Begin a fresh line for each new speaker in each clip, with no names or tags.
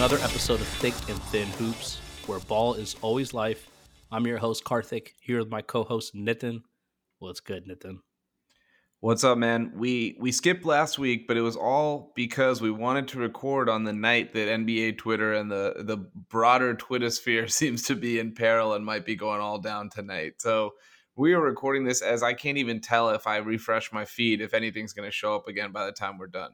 another episode of Thick and Thin Hoops, where ball is always life. I'm your host, Karthik, here with my co-host, Nitin. What's good, Nitin?
What's up, man? We we skipped last week, but it was all because we wanted to record on the night that NBA Twitter and the the broader Twitter sphere seems to be in peril and might be going all down tonight. So we are recording this as I can't even tell if I refresh my feed if anything's going to show up again by the time we're done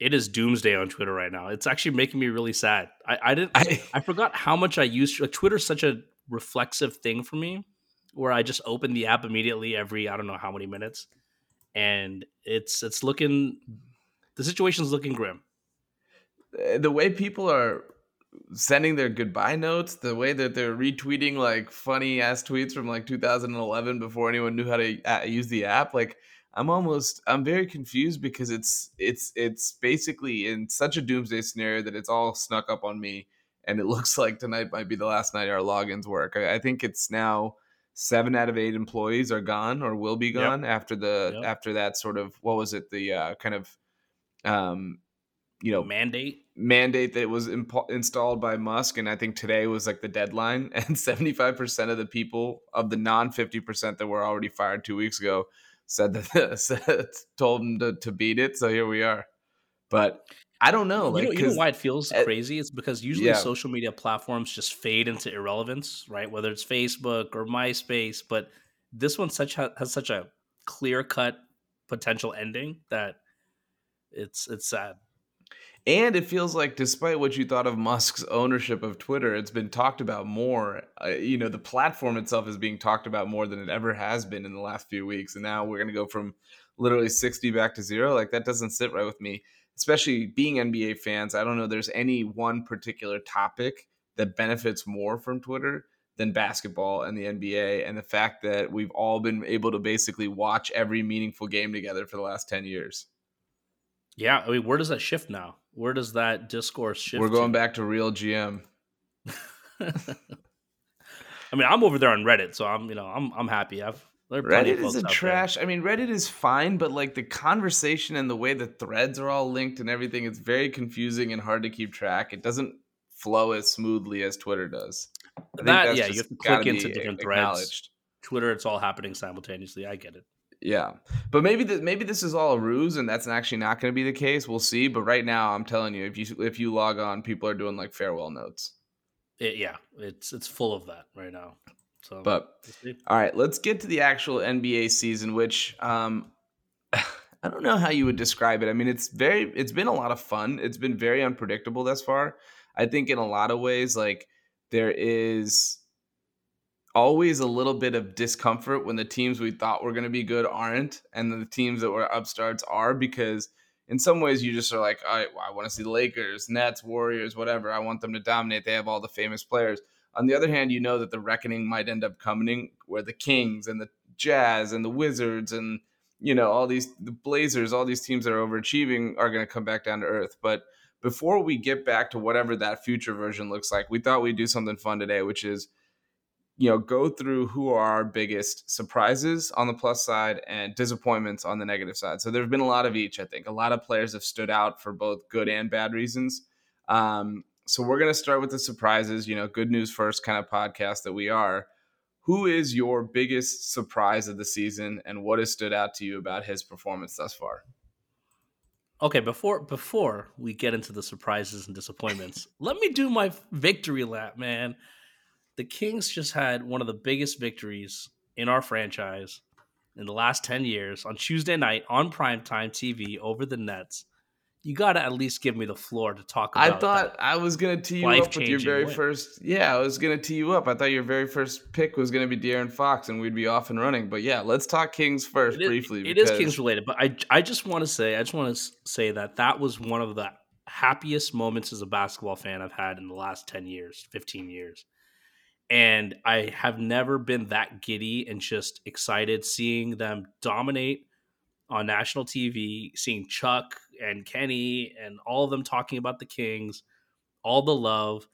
it is doomsday on Twitter right now. It's actually making me really sad. I, I didn't I, I forgot how much I use like Twitter's such a reflexive thing for me where I just open the app immediately every I don't know how many minutes. And it's it's looking the situation's looking grim.
Eh, the way people are sending their goodbye notes, the way that they're retweeting like funny ass tweets from like 2011 before anyone knew how to uh, use the app, like I'm almost I'm very confused because it's it's it's basically in such a doomsday scenario that it's all snuck up on me and it looks like tonight might be the last night our logins work. I, I think it's now seven out of eight employees are gone or will be gone yep. after the yep. after that sort of what was it the uh, kind of um you know
mandate
mandate that was imp- installed by Musk and I think today was like the deadline and 75% of the people of the non 50% that were already fired 2 weeks ago said that said, told him to, to beat it. So here we are. But I don't know.
Like, you, know, you know why it feels crazy? It's because usually yeah. social media platforms just fade into irrelevance, right? Whether it's Facebook or MySpace, but this one such has such a clear cut potential ending that it's it's sad.
And it feels like, despite what you thought of Musk's ownership of Twitter, it's been talked about more. Uh, you know, the platform itself is being talked about more than it ever has been in the last few weeks. And now we're going to go from literally 60 back to zero. Like, that doesn't sit right with me, especially being NBA fans. I don't know there's any one particular topic that benefits more from Twitter than basketball and the NBA. And the fact that we've all been able to basically watch every meaningful game together for the last 10 years.
Yeah. I mean, where does that shift now? Where does that discourse shift?
We're going to? back to RealGM.
I mean, I'm over there on Reddit, so I'm you know I'm I'm happy. I've
Reddit is a trash. There. I mean, Reddit is fine, but like the conversation and the way the threads are all linked and everything, it's very confusing and hard to keep track. It doesn't flow as smoothly as Twitter does.
That yeah, you have to click into different threads. Twitter, it's all happening simultaneously. I get it.
Yeah, but maybe this, maybe this is all a ruse, and that's actually not going to be the case. We'll see. But right now, I'm telling you, if you if you log on, people are doing like farewell notes.
It, yeah, it's it's full of that right now. So,
but all right, let's get to the actual NBA season, which um, I don't know how you would describe it. I mean, it's very it's been a lot of fun. It's been very unpredictable thus far. I think in a lot of ways, like there is always a little bit of discomfort when the teams we thought were going to be good aren't, and the teams that were upstarts are because in some ways you just are like, all right, well, I want to see the Lakers, Nets, Warriors, whatever. I want them to dominate. They have all the famous players. On the other hand, you know that the reckoning might end up coming where the Kings and the Jazz and the Wizards and you know all these the Blazers, all these teams that are overachieving are going to come back down to earth. But before we get back to whatever that future version looks like, we thought we'd do something fun today, which is you know, go through who are our biggest surprises on the plus side and disappointments on the negative side. So there have been a lot of each, I think. A lot of players have stood out for both good and bad reasons. Um, so we're going to start with the surprises, you know, good news first kind of podcast that we are. Who is your biggest surprise of the season and what has stood out to you about his performance thus far?
Okay, before before we get into the surprises and disappointments, let me do my victory lap, man the Kings just had one of the biggest victories in our franchise in the last 10 years on Tuesday night on primetime TV over the Nets. You got to at least give me the floor to talk about it.
I thought I was going to tee you up with your very win. first. Yeah, I was going to tee you up. I thought your very first pick was going to be De'Aaron Fox and we'd be off and running. But yeah, let's talk Kings first
it
briefly.
Is, because... It is Kings related, but I I just want to say I just want to say that that was one of the happiest moments as a basketball fan I've had in the last 10 years, 15 years and I have never been that giddy and just excited seeing them dominate on national TV, seeing Chuck and Kenny and all of them talking about the Kings, all the love,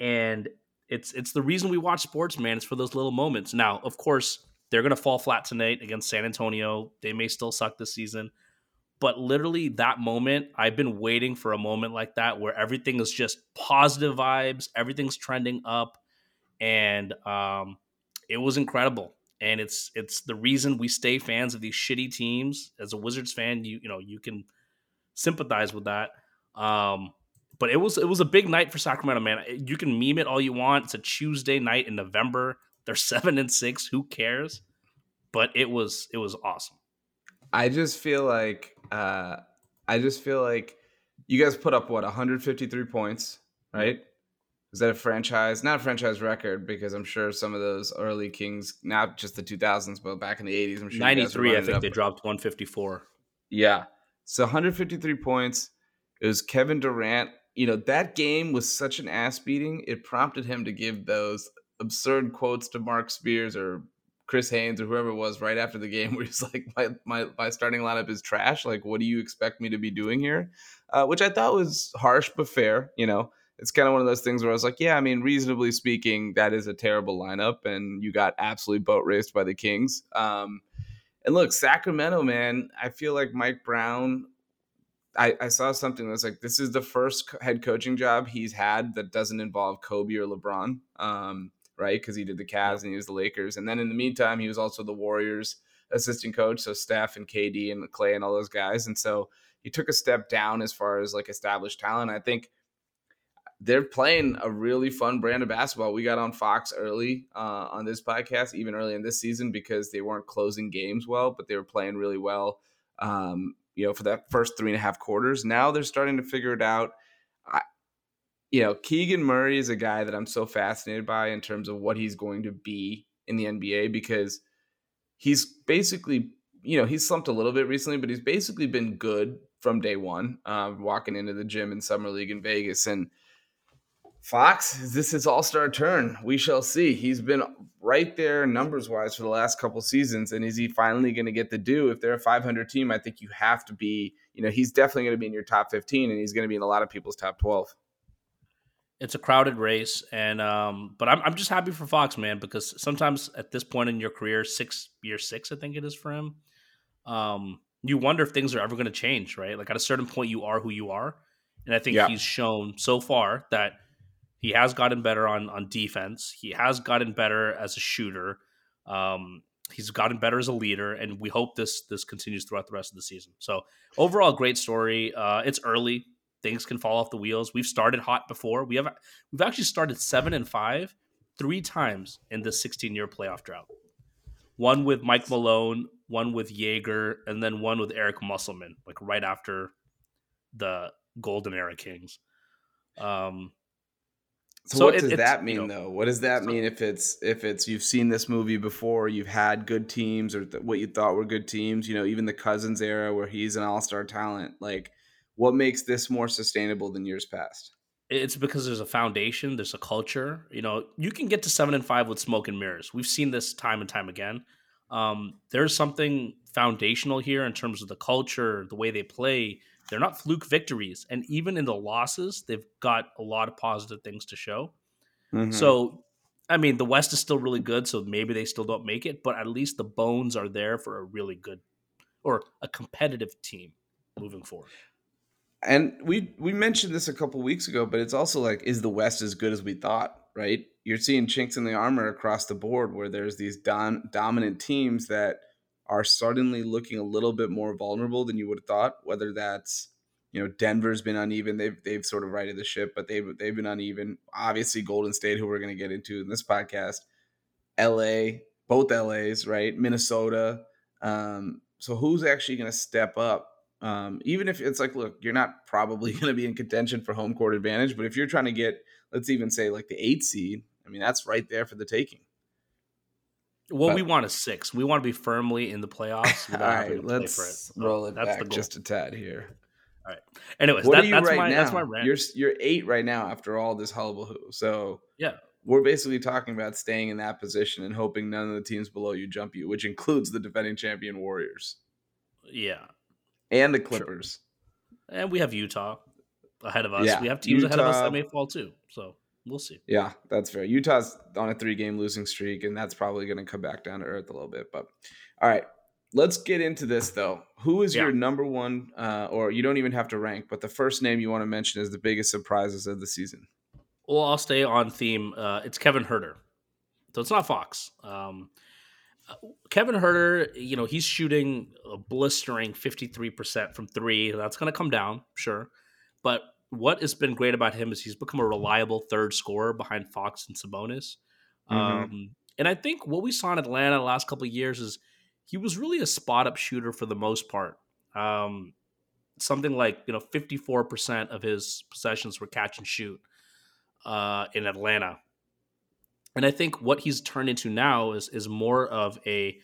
and it's it's the reason we watch sports, man. It's for those little moments. Now, of course, they're gonna fall flat tonight against San Antonio. They may still suck this season, But literally, that moment, I've been waiting for a moment like that where everything is just positive vibes, everything's trending up, and um, it was incredible. And it's it's the reason we stay fans of these shitty teams. As a Wizards fan, you you know you can sympathize with that. Um, but it was it was a big night for Sacramento, man. You can meme it all you want. It's a Tuesday night in November. They're seven and six. Who cares? But it was it was awesome.
I just feel like uh, I just feel like you guys put up what 153 points, right? Is that a franchise? Not a franchise record because I'm sure some of those early Kings, not just the 2000s, but back in the 80s, I'm sure
93. I think they dropped 154.
Yeah, so 153 points. It was Kevin Durant. You know that game was such an ass beating. It prompted him to give those absurd quotes to Marc Spears or Chris Haynes or whoever it was right after the game, where he's like, "My my my starting lineup is trash. Like, what do you expect me to be doing here?" Uh, which I thought was harsh but fair. You know, it's kind of one of those things where I was like, "Yeah, I mean, reasonably speaking, that is a terrible lineup, and you got absolutely boat raced by the Kings." Um, and look, Sacramento, man, I feel like Mike Brown. I, I saw something that's like this is the first head coaching job he's had that doesn't involve Kobe or LeBron. Um, right? Because he did the Cavs and he was the Lakers. And then in the meantime, he was also the Warriors assistant coach. So Steph and KD and Clay and all those guys. And so he took a step down as far as like established talent. I think they're playing a really fun brand of basketball. We got on Fox early uh, on this podcast, even early in this season, because they weren't closing games well, but they were playing really well. Um, you know, for that first three and a half quarters. Now they're starting to figure it out you know, Keegan Murray is a guy that I'm so fascinated by in terms of what he's going to be in the NBA because he's basically, you know, he's slumped a little bit recently, but he's basically been good from day one, uh, walking into the gym in Summer League in Vegas. And Fox, is this his all star turn? We shall see. He's been right there numbers wise for the last couple seasons. And is he finally going to get the do? If they're a 500 team, I think you have to be, you know, he's definitely going to be in your top 15 and he's going to be in a lot of people's top 12
it's a crowded race, and um, but I'm I'm just happy for Fox, man, because sometimes at this point in your career, six year six, I think it is for him, um, you wonder if things are ever going to change, right? Like at a certain point, you are who you are, and I think yeah. he's shown so far that he has gotten better on on defense. He has gotten better as a shooter. Um, he's gotten better as a leader, and we hope this this continues throughout the rest of the season. So overall, great story. Uh, it's early things can fall off the wheels. We've started hot before. We have we've actually started seven and five three times in this 16 year playoff drought. One with Mike Malone, one with Joerger, and then one with Eric Musselman, like right after the Golden Era Kings. Um,
so, so what it, does that mean, you know, though? What does that so, mean if it's if it's you've seen this movie before, you've had good teams or th- what you thought were good teams? You know, even the Cousins era where he's an all star talent, like what makes this more sustainable than years past?
It's because there's a foundation, there's a culture. You know, you can get to seven and five with smoke and mirrors. We've seen this time and time again. Um, there's something foundational here in terms of the culture, the way they play. They're not fluke victories, and even in the losses, they've got a lot of positive things to show. Mm-hmm. So, I mean, the West is still really good, so maybe they still don't make it, but at least the bones are there for a really good or a competitive team moving forward
and we we mentioned this a couple weeks ago, but it's also like, is the West as good as we thought? Right? You're seeing chinks in the armor across the board, where there's these dom- dominant teams that are suddenly looking a little bit more vulnerable than you would have thought. Whether that's you know Denver's been uneven; they've they've sort of righted the ship, but they've they've been uneven. Obviously, Golden State, who we're going to get into in this podcast, L.A., both L.A.'s right, Minnesota. Um, so who's actually going to step up um, even if it's like, look, you're not probably going to be in contention for home court advantage, but if you're trying to get, let's even say like the eight seed, I mean, that's right there for the taking.
Well, but, we want a six. We want to be firmly in the playoffs.
All right, let's it. Oh, roll it that's back just a tad here.
All right. Anyways,
what
that,
are you
that's
right
my
now?
that's my rant.
You're you're eight right now after all this hullabaloo. So
yeah,
we're basically talking about staying in that position and hoping none of the teams below you jump you, which includes the defending champion Warriors.
Yeah,
and the Clippers.
Sure. And we have Utah ahead of us. Yeah, we have teams Utah, ahead of us that may fall too. So we'll see.
Yeah, that's fair. Utah's on a three game losing streak, and that's probably going to come back down to earth a little bit. But all right, let's get into this though. Who is
Yeah.
your number one, uh, or you don't even have to rank, but the first name you want to mention is the biggest surprises of the season?
Well, I'll stay on theme. Uh, it's Kevin Huerter, so it's not Fox. Um, uh, Kevin Huerter, you know, he's shooting a blistering fifty three percent from three. That's going to come down, sure, but what has been great about him is he's become a reliable third scorer behind Fox and Sabonis.
Mhm.
Um, and I think what we saw in Atlanta the last couple of years is he was really a spot up shooter for the most part. Um, something like you know fifty four percent of his possessions were catch and shoot uh, in Atlanta, and I think what he's turned into now is is more of a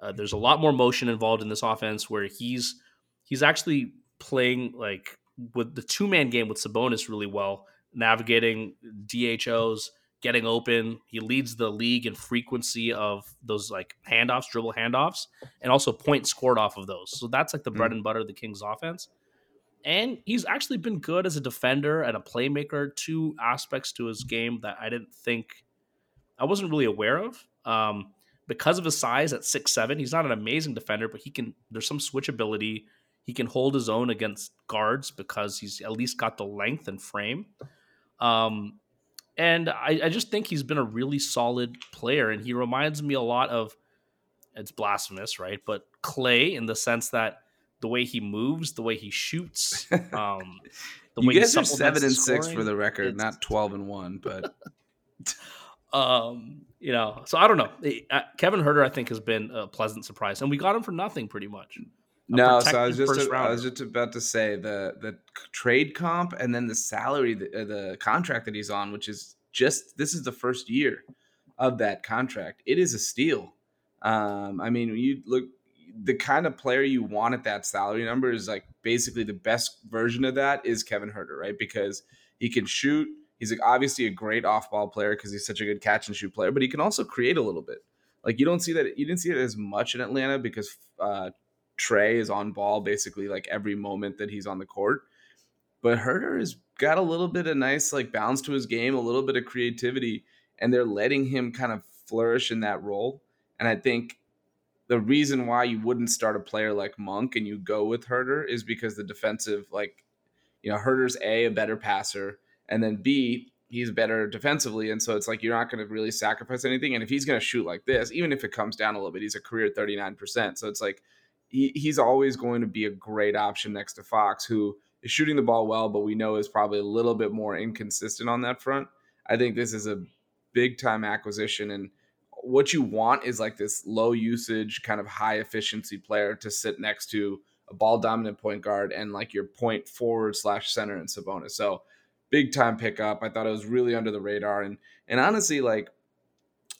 uh, there's a lot more motion involved in this offense where he's he's actually playing like with the two man game with Sabonis really well, navigating DHOs, getting open. He leads the league in frequency of those like handoffs, dribble handoffs, and also points scored off of those. So that's like the bread and butter of the Kings offense. And he's actually been good as a defender and a playmaker, two aspects to his game that I didn't think I wasn't really aware of. Um, because of his size at six seven, he's not an amazing defender, but he can. There's some switchability. He can hold his own against guards because he's at least got the length and frame. Um, and I, I just think he's been a really solid player, and he reminds me a lot of. It's blasphemous, right? But Clay, in the sense that the way he moves, the way he shoots, um, the
you
way he
guys are seven and
his
six for the record, not twelve and one. But
um, you know, so I don't know. Uh, Kevin Huerter, I think, has been a pleasant surprise, and we got him for nothing, pretty much.
No, so I was just
first
I was just about to say the the trade comp and then the salary, the, uh, the contract that he's on, which is just this is the first year of that contract. It is a steal. Um, I mean, you look the kind of player you want at that salary number is like basically the best version of that is Kevin Huerter, right? Because he can shoot. He's like obviously a great off-ball player because he's such a good catch and shoot player, but he can also create a little bit. Like you don't see that you didn't see it as much in Atlanta because uh, Trey is on ball basically like every moment that he's on the court. But Huerter has got a little bit of nice like bounce to his game, a little bit of creativity, and they're letting him kind of flourish in that role. And I think the reason why you wouldn't start a player like Monk and you go with Huerter is because the defensive, like, you know, Huerter's A, a better passer, and then B, he's better defensively. And so it's like you're not going to really sacrifice anything. And if he's going to shoot like this, even if it comes down a little bit, he's a career 39%. So it's like he, he's always going to be a great option next to Fox, who is shooting the ball well, but we know is probably a little bit more inconsistent on that front. I think this is a big time acquisition. And what you want is like this low usage, kind of high efficiency player to sit next to a ball dominant point guard and like your point forward slash center in Sabonis. So big time pickup. I thought it was really under the radar. And and honestly, like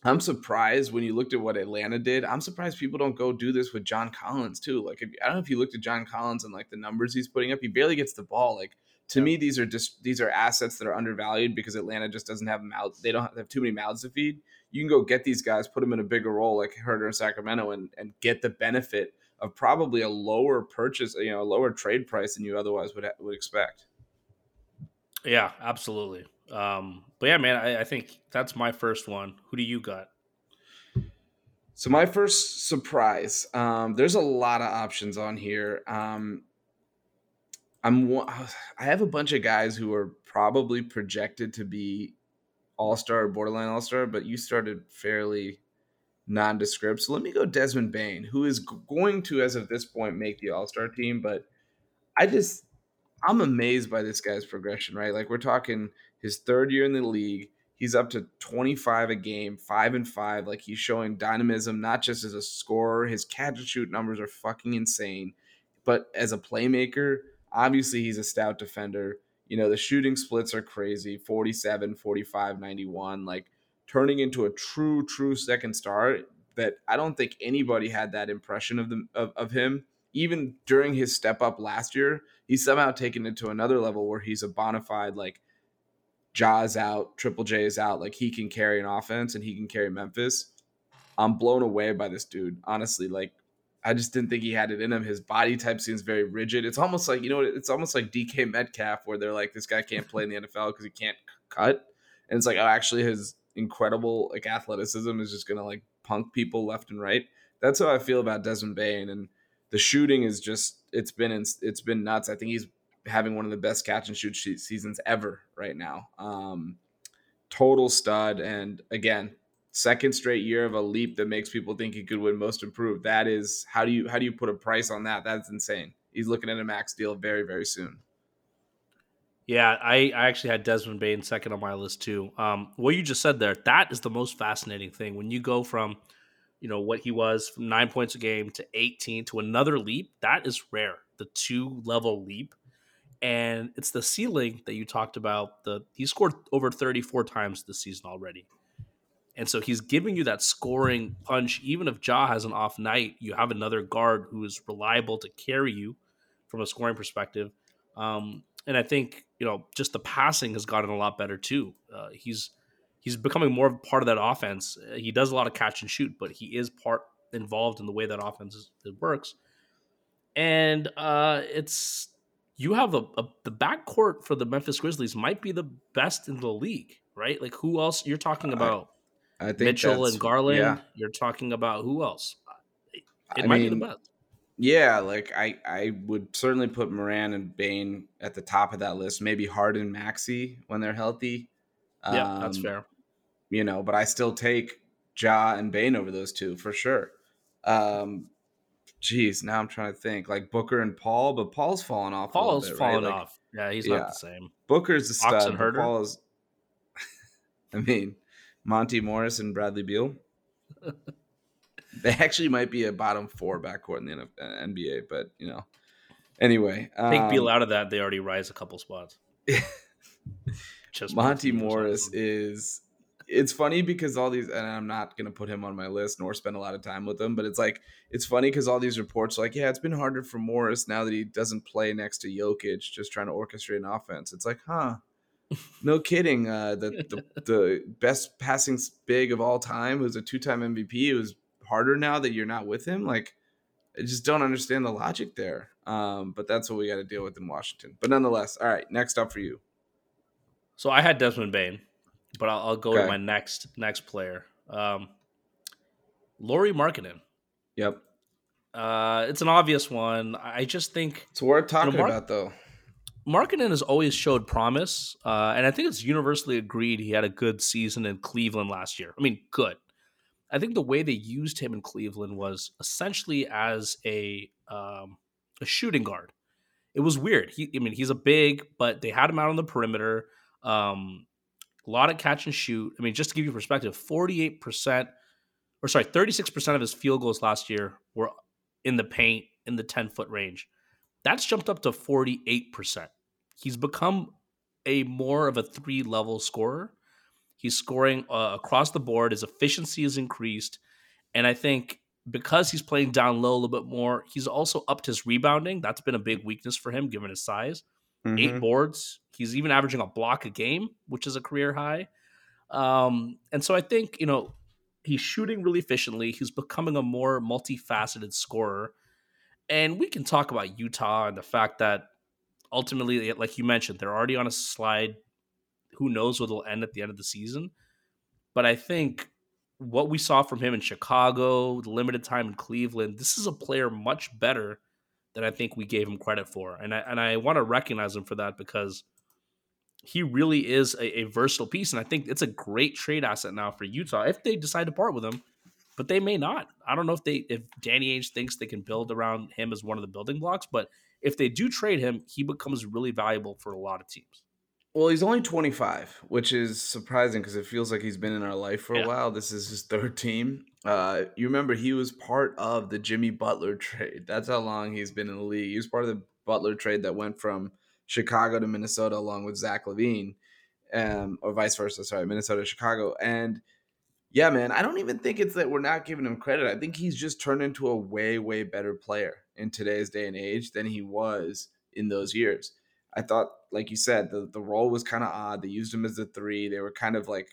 I'm surprised when you looked at what Atlanta did. I'm surprised people don't go do this with John Collins too. Like if, I don't know if you looked at John Collins and like the numbers he's putting up, he barely gets the ball. Like to
Yeah.
me, these are just these are assets that are undervalued because Atlanta just doesn't have mouths. They don't have, too many mouths to feed. You can go get these guys, put them in a bigger role like Huerter in Sacramento, and and get the benefit of probably a lower purchase, you know, a lower trade price than you otherwise would would expect.
Yeah, absolutely. Um, but yeah, man, I, I think that's my first one. Who do you got?
So my first surprise, um, there's a lot of options on here. Um, I'm I have a bunch of guys who are probably projected to be all star or borderline all star, but you started fairly nondescript. So let me go Desmond Bane, who is going to, as of this point, make the all star team. But I just I'm amazed by this guy's progression. Right, like we're talking his third year in the league. He's up to 25 a game, five and five. Like he's showing dynamism, not just as a scorer. His catch and shoot numbers are fucking insane. But as a playmaker, obviously he's a stout defender. You know, the shooting splits are crazy 47, 45, 91. Like turning into a true, true second star that I don't think anybody had that impression of them of, of him. Even during his step up last year, he's somehow taken it to another level where he's a bona fide like Jaws out, Triple J is out. Like he can carry an offense and he can carry Memphis. I'm blown away by this dude. Honestly, like I just didn't think he had it in him. His body type seems very rigid. It's almost like you know, it's almost like DK Metcalf, where they're like, this guy can't play in the NFL because he can't cut, and it's like, oh, actually, his incredible like athleticism is just gonna like punk people left and right. that's how I feel about Desmond Bane, and the shooting is just it's been it's been nuts. I think he's having one of the best catch and shoot seasons ever right now. Um, total stud, and again, second straight year of a leap that makes people think he could win Most Improved. That is how do you how do you put a price on that? That's insane. He's looking at a max deal very very soon.
Yeah, I, I actually had Desmond Bane second on my list too. Um, what you just said there, that is the most fascinating thing. When you go from, you know, what he was from nine points a game to 18 to another leap, that is rare. The two level leap. And it's the ceiling that you talked about. The he scored over 34 times this season already. And so he's giving you that scoring punch. Even if Ja has an off night, you have another guard who is reliable to carry you from a scoring perspective. Um, and I think you know just the passing has gotten a lot better too. Uh, he's he's becoming more of part of that offense. Uh, he does a lot of catch and shoot, but he is part involved in the way that offense is, works. And uh, it's you have a, a the backcourt for the Memphis Grizzlies might be the best in the league, right? Like who else you're talking about? I, I think Mitchell and Garland. Yeah. You're talking about who else?
It I might mean, be the best. Yeah, like I, I would certainly put Moran and Bane at the top of that list. Maybe Harden, Maxey when they're healthy.
Yeah, um, that's fair.
You know, but I still take Ja and Bane over those two for sure. Um, geez, now I'm trying to think like Booker and Paul, but Paul's fallen off.
Paul's
bit,
fallen
right?
off. yeah, he's yeah. not the same.
Booker's the stud. Paul is. I mean, Monte Morris and Bradley Beal. They actually might be a bottom four backcourt in the NBA, but you know. Anyway,
take um, Beal out of that, they already rise a couple spots.
Just Monte Morris is. It's funny because all these, and I'm not gonna put him on my list nor spend a lot of time with him, but it's like it's funny because all these reports are like, yeah, it's been harder for Morris now that he doesn't play next to Jokic, just trying to orchestrate an offense. It's like, huh, no kidding. Uh, the, the the best passing big of all time, who's a two time MVP, it was harder now that you're not with him. Like, I just don't understand the logic there. Um, but that's what we got to deal with in Washington. But nonetheless, all right, next up for you.
So I had Desmond Bane, but I'll, I'll go okay. to my next next player, um, Lauri Markkanen.
Yep.
Uh, it's an obvious one. I just think
it's worth talking you know, Mark- about, though.
Markkanen has always showed promise, uh, and I think it's universally agreed he had a good season in Cleveland last year. I mean, good. I think the way they used him in Cleveland was essentially as a um, a shooting guard. It was weird. He, I mean, he's a big, but they had him out on the perimeter. Um, a lot of catch and shoot. I mean, just to give you perspective, forty eight percent, or sorry, thirty six percent of his field goals last year were in the paint in the ten foot range. That's jumped up to forty eight percent. He's become a more of a three level scorer He's scoring uh, across the board. His efficiency is increased. And I think because he's playing down low a little bit more, he's also upped his rebounding. That's been a big weakness for him given his size. Mm-hmm. Eight boards. He's even averaging a block a game, which is a career high. Um, and so I think, you know, he's shooting really efficiently. He's becoming a more multifaceted scorer. And we can talk about Utah and the fact that ultimately, like you mentioned, they're already on a slide who knows what will end at the end of the season. But I think what we saw from him in Chicago, the limited time in Cleveland, this is a player much better than I think we gave him credit for. And I and I want to recognize him for that because he really is a, a, versatile piece. And I think it's a great trade asset now for Utah if they decide to part with him. But they may not. I don't know if they if Danny Ainge thinks they can build around him as one of the building blocks, but if they do trade him, he becomes really valuable for a lot of teams.
Well, he's only 25, which is surprising because it feels like he's been in our life for a while. This is his third team. Uh, you remember he was part of the Jimmy Butler trade. That's how long he's been in the league. He was part of the Butler trade that went from Chicago to Minnesota along with Zach LaVine, um, or vice versa. Sorry, Minnesota Chicago. And yeah, man, I don't even think it's that we're not giving him credit. I think he's just turned into a way, way better player in today's day and age than he was in those years. I thought, like you said, the, the role was kind of odd. They used him as a three. They were kind of like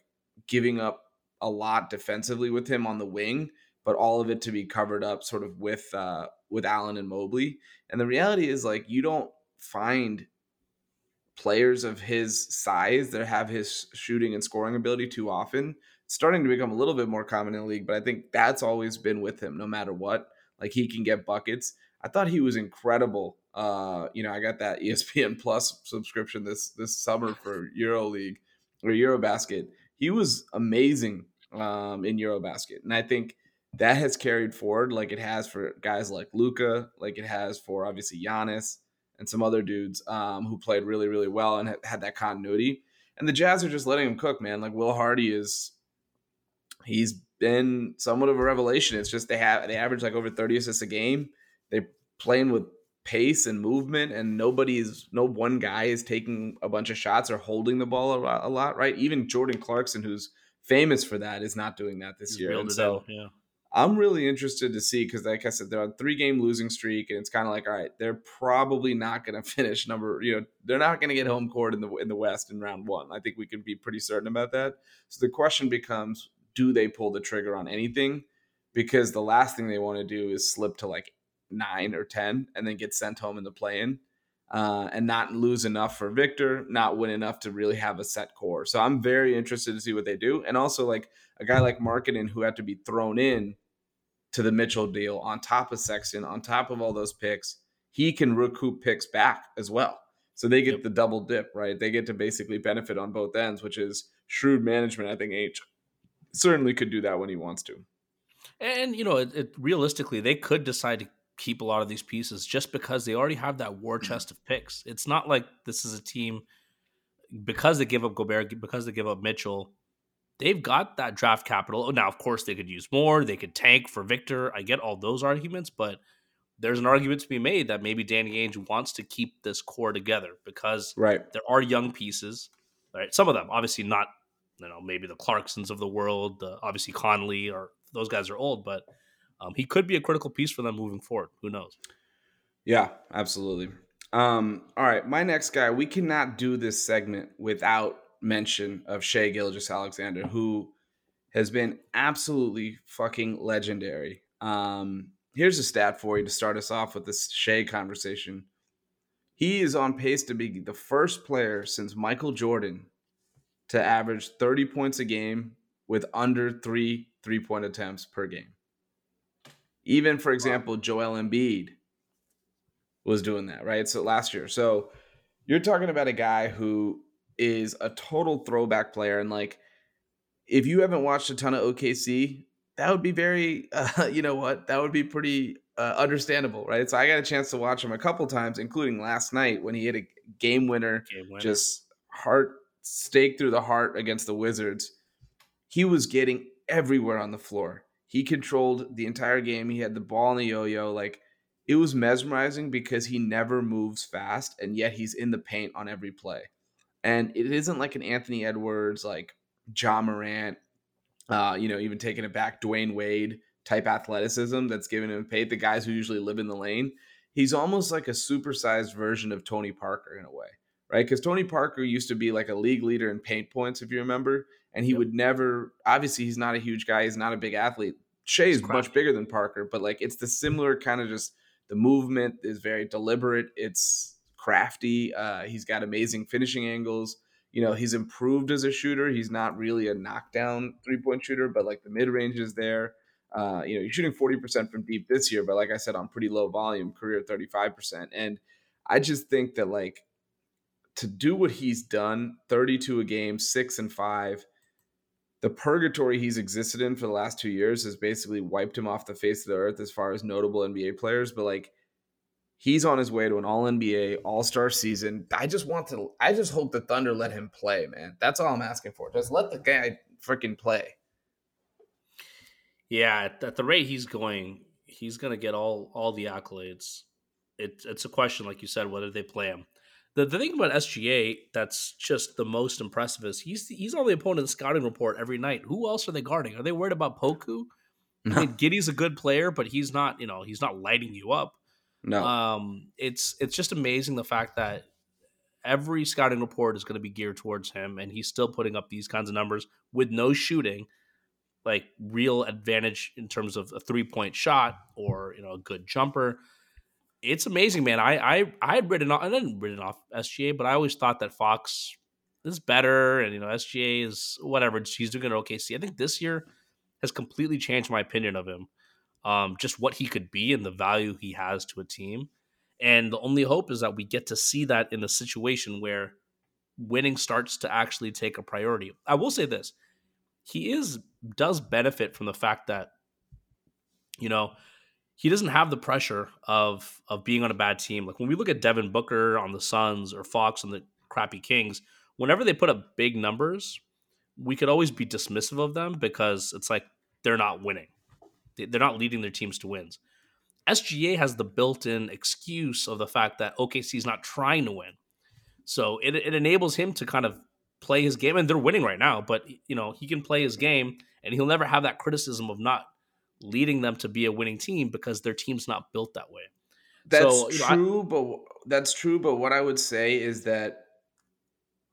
giving up a lot defensively with him on the wing, but all of it to be covered up sort of with uh, with Allen and Mobley. And the reality is like you don't find players of his size that have his shooting and scoring ability too often. It's starting to become a little bit more common in the league, but I think that's always been with him no matter what. Like he can get buckets. I thought he was incredible. Uh, you know, I got that ESPN Plus subscription this this summer for EuroLeague or Eurobasket. He was amazing um, in Eurobasket, and I think that has carried forward like it has for guys like Luka, like it has for obviously Giannis and some other dudes um, who played really, really well and had that continuity. And the Jazz are just letting him cook, man. Like Will Hardy is, he's been somewhat of a revelation. It's just they have they average like over thirty assists a game. They're playing with pace and movement, and nobody's no one guy is taking a bunch of shots or holding the ball a lot, a lot right? Even Jordan Clarkson, who's famous for that, is not doing that this he's year. And so, yeah. I'm really interested to see because, like I said, they're on three game losing streak, and it's kind of like, all right, they're probably not going to finish number. You know, they're not going to get home court in the in the West in round one. I think we can be pretty certain about that. So the question becomes, do they pull the trigger on anything? Because the last thing they want to do is slip to like nine or ten and then get sent home in the play in. Uh, and not lose enough for Victor, not win enough to really have a set core. So I'm very interested to see what they do. And also, like a guy like Markkanen who had to be thrown in to the Mitchell deal on top of Sexton, on top of all those picks, he can recoup picks back as well. So they get yep. the double dip, right? They get to basically benefit on both ends, which is shrewd management. I think Ainge certainly could do that when he wants to.
And you know, it, it, realistically, they could decide to keep a lot of these pieces just because they already have that war mm-hmm. chest of picks. It's not like this is a team because they give up Gobert, because they give up Mitchell they've got that draft capital. Now, of course, they could use more. They could tank for Victor. I get all those arguments, but there's an argument to be made that maybe Danny Ainge wants to keep this core together because
right.
there are young pieces. Right, some of them obviously not. You know, maybe the Clarksons of the world. The, obviously, Conley or those guys are old, but um, he could be a critical piece for them moving forward. Who knows?
Yeah, absolutely. Um, all right, my next guy. We cannot do this segment without mention of Shai Gilgeous-Alexander, who has been absolutely fucking legendary. Um, here's a stat for you to start us off with this Shai conversation. He is on pace to be the first player since Michael Jordan to average 30 points a game with under three three point attempts per game. Even, for example, Joel Embiid was doing that, right? So last year. So you're talking about a guy who is a total throwback player. And like, if you haven't watched a ton of OKC, that would be very, uh, you know what, that would be pretty uh, understandable, right? So I got a chance to watch him a couple times, including last night when he hit a game winner, game winner. just heart stake through the heart against the Wizards. He was getting everywhere on the floor. He controlled the entire game. He had the ball in the yo-yo. Like it was mesmerizing because he never moves fast, and yet he's in the paint on every play. And it isn't like an Anthony Edwards, like Ja Morant, uh, you know, even taking it back, Dwyane Wade type athleticism that's given him paid. The guys who usually live in the lane. He's almost like a supersized version of Tony Parker in a way, right? Because Tony Parker used to be like a league leader in paint points, if you remember, and he yep. would never. Obviously, he's not a huge guy. He's not a big athlete. Shai is much bigger than Parker, but like it's the similar kind of just the movement is very deliberate. It's crafty. Uh, he's got amazing finishing angles. You know, he's improved as a shooter. He's not really a knockdown three point shooter, but like the mid range is there. Uh, you know, you're shooting 40% from deep this year, but like I said, on pretty low volume, career 35%. And I just think that like to do what he's done 32 a game, six and five, the purgatory he's existed in for the last two years has basically wiped him off the face of the earth as far as notable NBA players. But like He's on his way to an All NBA, All Star season. I just want to. I just hope the Thunder let him play, man. That's all I'm asking for. Just let the guy freaking play.
Yeah, at, the rate he's going, he's gonna get all all the accolades. It, it's a question, like you said, whether they play him. The, the thing about SGA that's just the most impressive is he's he's on the opponent's scouting report every night. Who else are they guarding? Are they worried about Poku? No. I mean, Giddey's a good player, but he's not. You know, he's not lighting you up.
No.
Um, it's it's just amazing the fact that every scouting report is going to be geared towards him, and he's still putting up these kinds of numbers with no shooting, like real advantage in terms of a three point shot or you know a good jumper. It's amazing, man. I I I had written off I didn't written off SGA, but I always thought that Fox is better, and you know SGA is whatever. He's doing it OKC. I think this year has completely changed my opinion of him. Um, just what he could be and the value he has to a team. And the only hope is that we get to see that in a situation where winning starts to actually take a priority. I will say this: he is does benefit from the fact that you know he doesn't have the pressure of of being on a bad team. Like when we look at Devin Booker on the Suns or Fox on the crappy Kings, whenever they put up big numbers, we could always be dismissive of them because it's like they're not winning. They're not leading their teams to wins. SGA has the built-in excuse of the fact that OKC is not trying to win. So it, it enables him to kind of play his game and they're winning right now, but you know, he can play his game and he'll never have that criticism of not leading them to be a winning team because their team's not built that way.
That's so, true, know, I, but that's true. But what I would say is that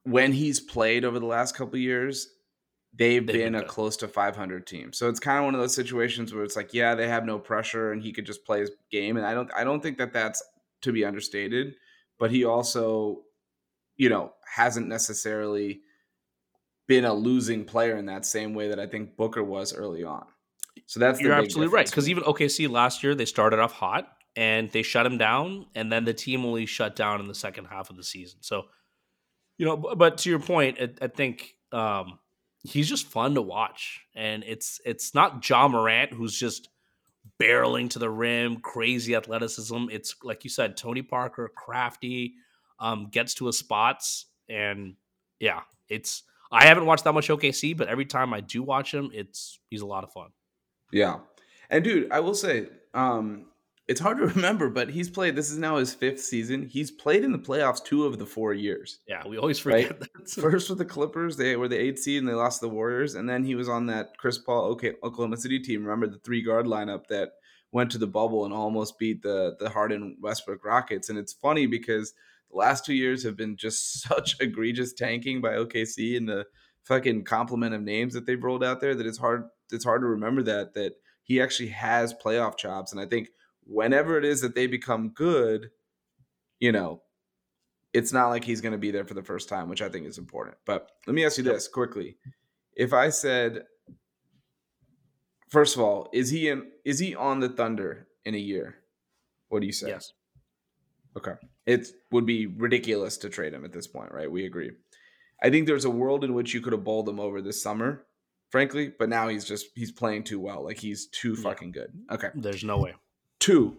when he's played over the last couple years, they've, they've been, been a close to 500 team. So it's kind of one of those situations where it's like, yeah, they have no pressure and he could just play his game. And I don't, I don't think that that's to be understated. But he also, you know, hasn't necessarily been a losing player in that same way that I think Booker was early on. So that's
you're absolutely right because even OKC last year they started off hot and they shut him down, and then the team only shut down in the second half of the season. So, you know, but to your point, I, I think um, he's just fun to watch, and it's it's not Ja Morant who's just barreling to the rim, crazy athleticism. It's like you said, Tony Parker, crafty, um, gets to his spots, and yeah, it's. I haven't watched that much OKC, but every time I do watch him, it's he's a lot of fun.
Yeah. And dude, I will say, um, it's hard to remember, but he's played. This is now his fifth season. He's played in the playoffs two of the four years.
Yeah, we always forget right?
that. First with the Clippers, they were the eight seed and they lost the Warriors, and then he was on that Chris Paul okay Oklahoma City team. Remember the three guard lineup that went to the bubble and almost beat the the Harden Westbrook Rockets. And it's funny because the last two years have been just such egregious tanking by OKC and the fucking complement of names that they've rolled out there that it's hard it's hard to remember that that he actually has playoff chops and I think whenever it is that they become good, you know, it's not like he's going to be there for the first time, which I think is important. But let me ask you this quickly. If I said first of all, is he in is he on the Thunder in a year? What do you say?
Yes.
Okay. It would be ridiculous to trade him at this point, right? We agree. I think there's a world in which you could have bowled him over this summer, frankly, but now he's just he's playing too well. Like he's too fucking good. Okay.
There's no way.
Two.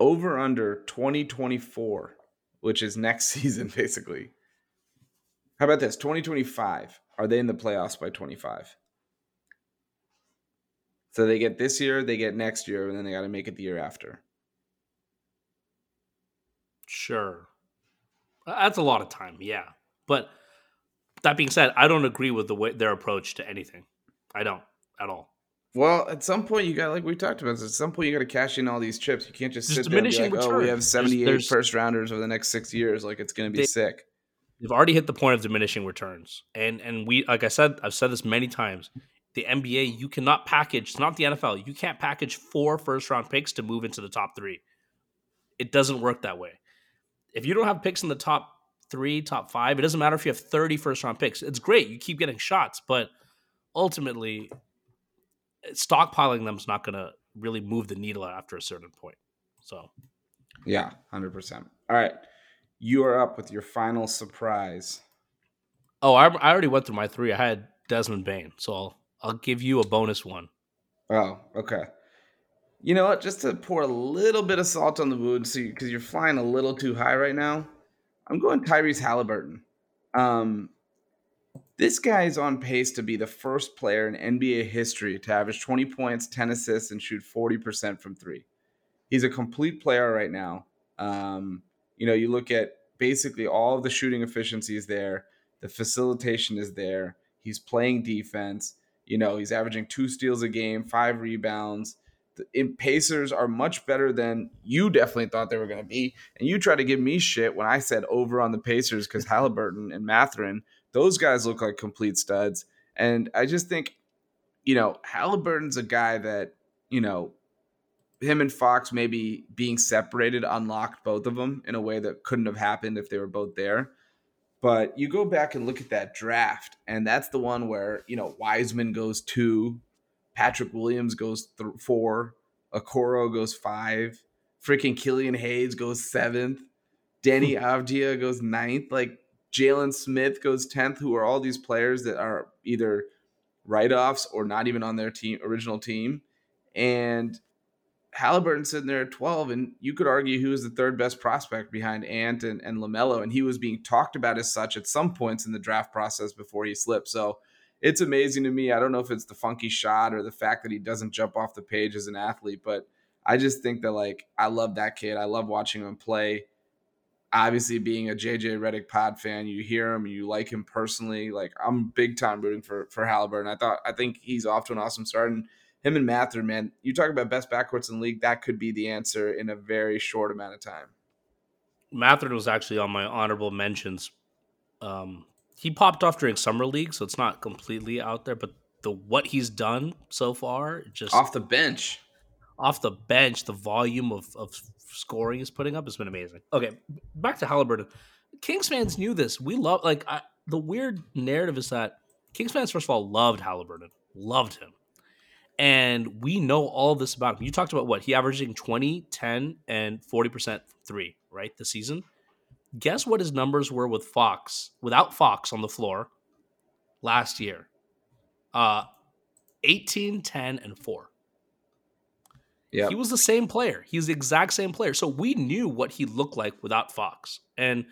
Over under 2024, which is next season basically. How about this? 2025. Are they in the playoffs by 25? So they get this year, they get next year, and then they got to make it the year after.
Sure. That's a lot of time, yeah. But that being said, I don't agree with the way their approach to anything. I don't at all.
Well, at some point you got like we talked about. At some point you got to cash in all these chips. You can't just there's sit there and be like, "Oh, we have 78 there's, there's, first rounders over the next six years. Like it's going to be they, sick."
They've already hit the point of diminishing returns, and and we like I said, I've said this many times. The NBA, you cannot package. It's not the NFL. You can't package four first round picks to move into the top three. It doesn't work that way if you don't have picks in the top three, top five, it doesn't matter if you have 30 first round picks. It's great. You keep getting shots, but ultimately, stockpiling them is not going to really move the needle after a certain point. So,
yeah, 100%. All right. You are up with your final surprise.
Oh, I, I already went through my three. I had Desmond Bane, So I'll, I'll give you a bonus one.
Oh, okay. You know what? Just to pour a little bit of salt on the wound, so because you, are flying a little too high right now, I'm going Tyrese Halliburton. Um, this guy is on pace to be the first player in NBA history to average 20 points, 10 assists, and shoot 40% from three. He's a complete player right now. Um, you know, you look at basically all of the shooting efficiency is there, the facilitation is there. He's playing defense. You know, he's averaging two steals a game, five rebounds in Pacers are much better than you definitely thought they were going to be. And you try to give me shit when I said over on the Pacers because Halliburton and Mathurin, those guys look like complete studs. And I just think, you know, Halliburton's a guy that, you know, him and Fox maybe being separated unlocked both of them in a way that couldn't have happened if they were both there. But you go back and look at that draft, and that's the one where you know Wiseman goes two, Patrick Williams goes th- four, Okoro goes five, freaking Killian Hayes goes seventh, Danny hmm. Avdija goes ninth, like Jalen Smith goes tenth. Who are all these players that are either write offs or not even on their team original team, and Halliburton sitting there at 12, and you could argue he was the third best prospect behind Ant and, and LaMelo, and he was being talked about as such at some points in the draft process before he slipped. So it's amazing to me. I don't know if it's the funky shot or the fact that he doesn't jump off the page as an athlete, but I just think that, like, I love that kid. I love watching him play. Obviously, being a JJ Redick pod fan, you hear him, you like him personally. Like, I'm big time rooting for for Halliburton. I thought, I think he's off to an awesome start. And him and Mather, man, you talk about best backcourts in the league. That could be the answer in a very short amount of time.
Mathurin was actually on my honorable mentions. Um, he popped off during summer league, so it's not completely out there. But the what he's done so far, just
off the bench,
off the bench, the volume of, of scoring he's putting up has been amazing. Okay, back to Halliburton. Kings fans knew this. We love like I, the weird narrative is that Kings fans first of all loved Halliburton, loved him and we know all this about him. You talked about what he averaging 20, 10, and 40% three, right? The season. Guess what his numbers were with Fox, without Fox on the floor last year? Uh 18, 10, and 4. Yeah. He was the same player. He's the exact same player. So we knew what he looked like without Fox. And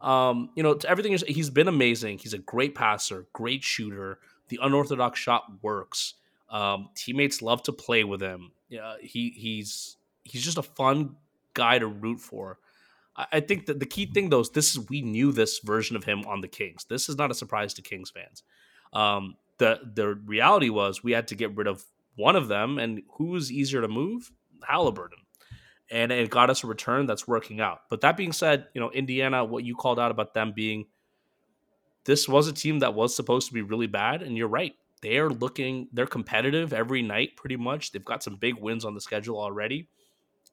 um, you know, everything is he's been amazing. He's a great passer, great shooter. The unorthodox shot works. Um, teammates love to play with him. Yeah, he he's he's just a fun guy to root for. I, think that the key thing though is this is we knew this version of him on the Kings. This is not a surprise to Kings fans. Um, the the reality was we had to get rid of one of them, and who was easier to move? Halliburton. And it got us a return that's working out. But that being said, you know, Indiana, what you called out about them being this was a team that was supposed to be really bad, and you're right they're looking they're competitive every night pretty much they've got some big wins on the schedule already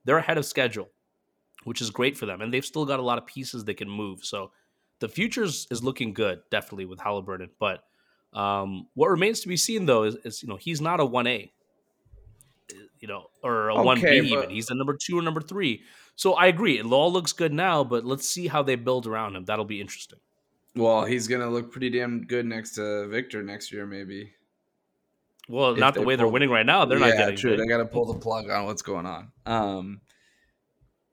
they're ahead of schedule which is great for them and they've still got a lot of pieces they can move so the futures is looking good definitely with halliburton but um, what remains to be seen though is, is, you know he's not a 1a you know or a okay, 1b but... even he's a number two or number three so i agree it all looks good now but let's see how they build around him that'll be interesting
well, he's gonna look pretty damn good next to Victor next year, maybe.
Well, not the way pull, they're winning right now. They're yeah, not getting
true. Big. They got to pull the plug on what's going on. Um,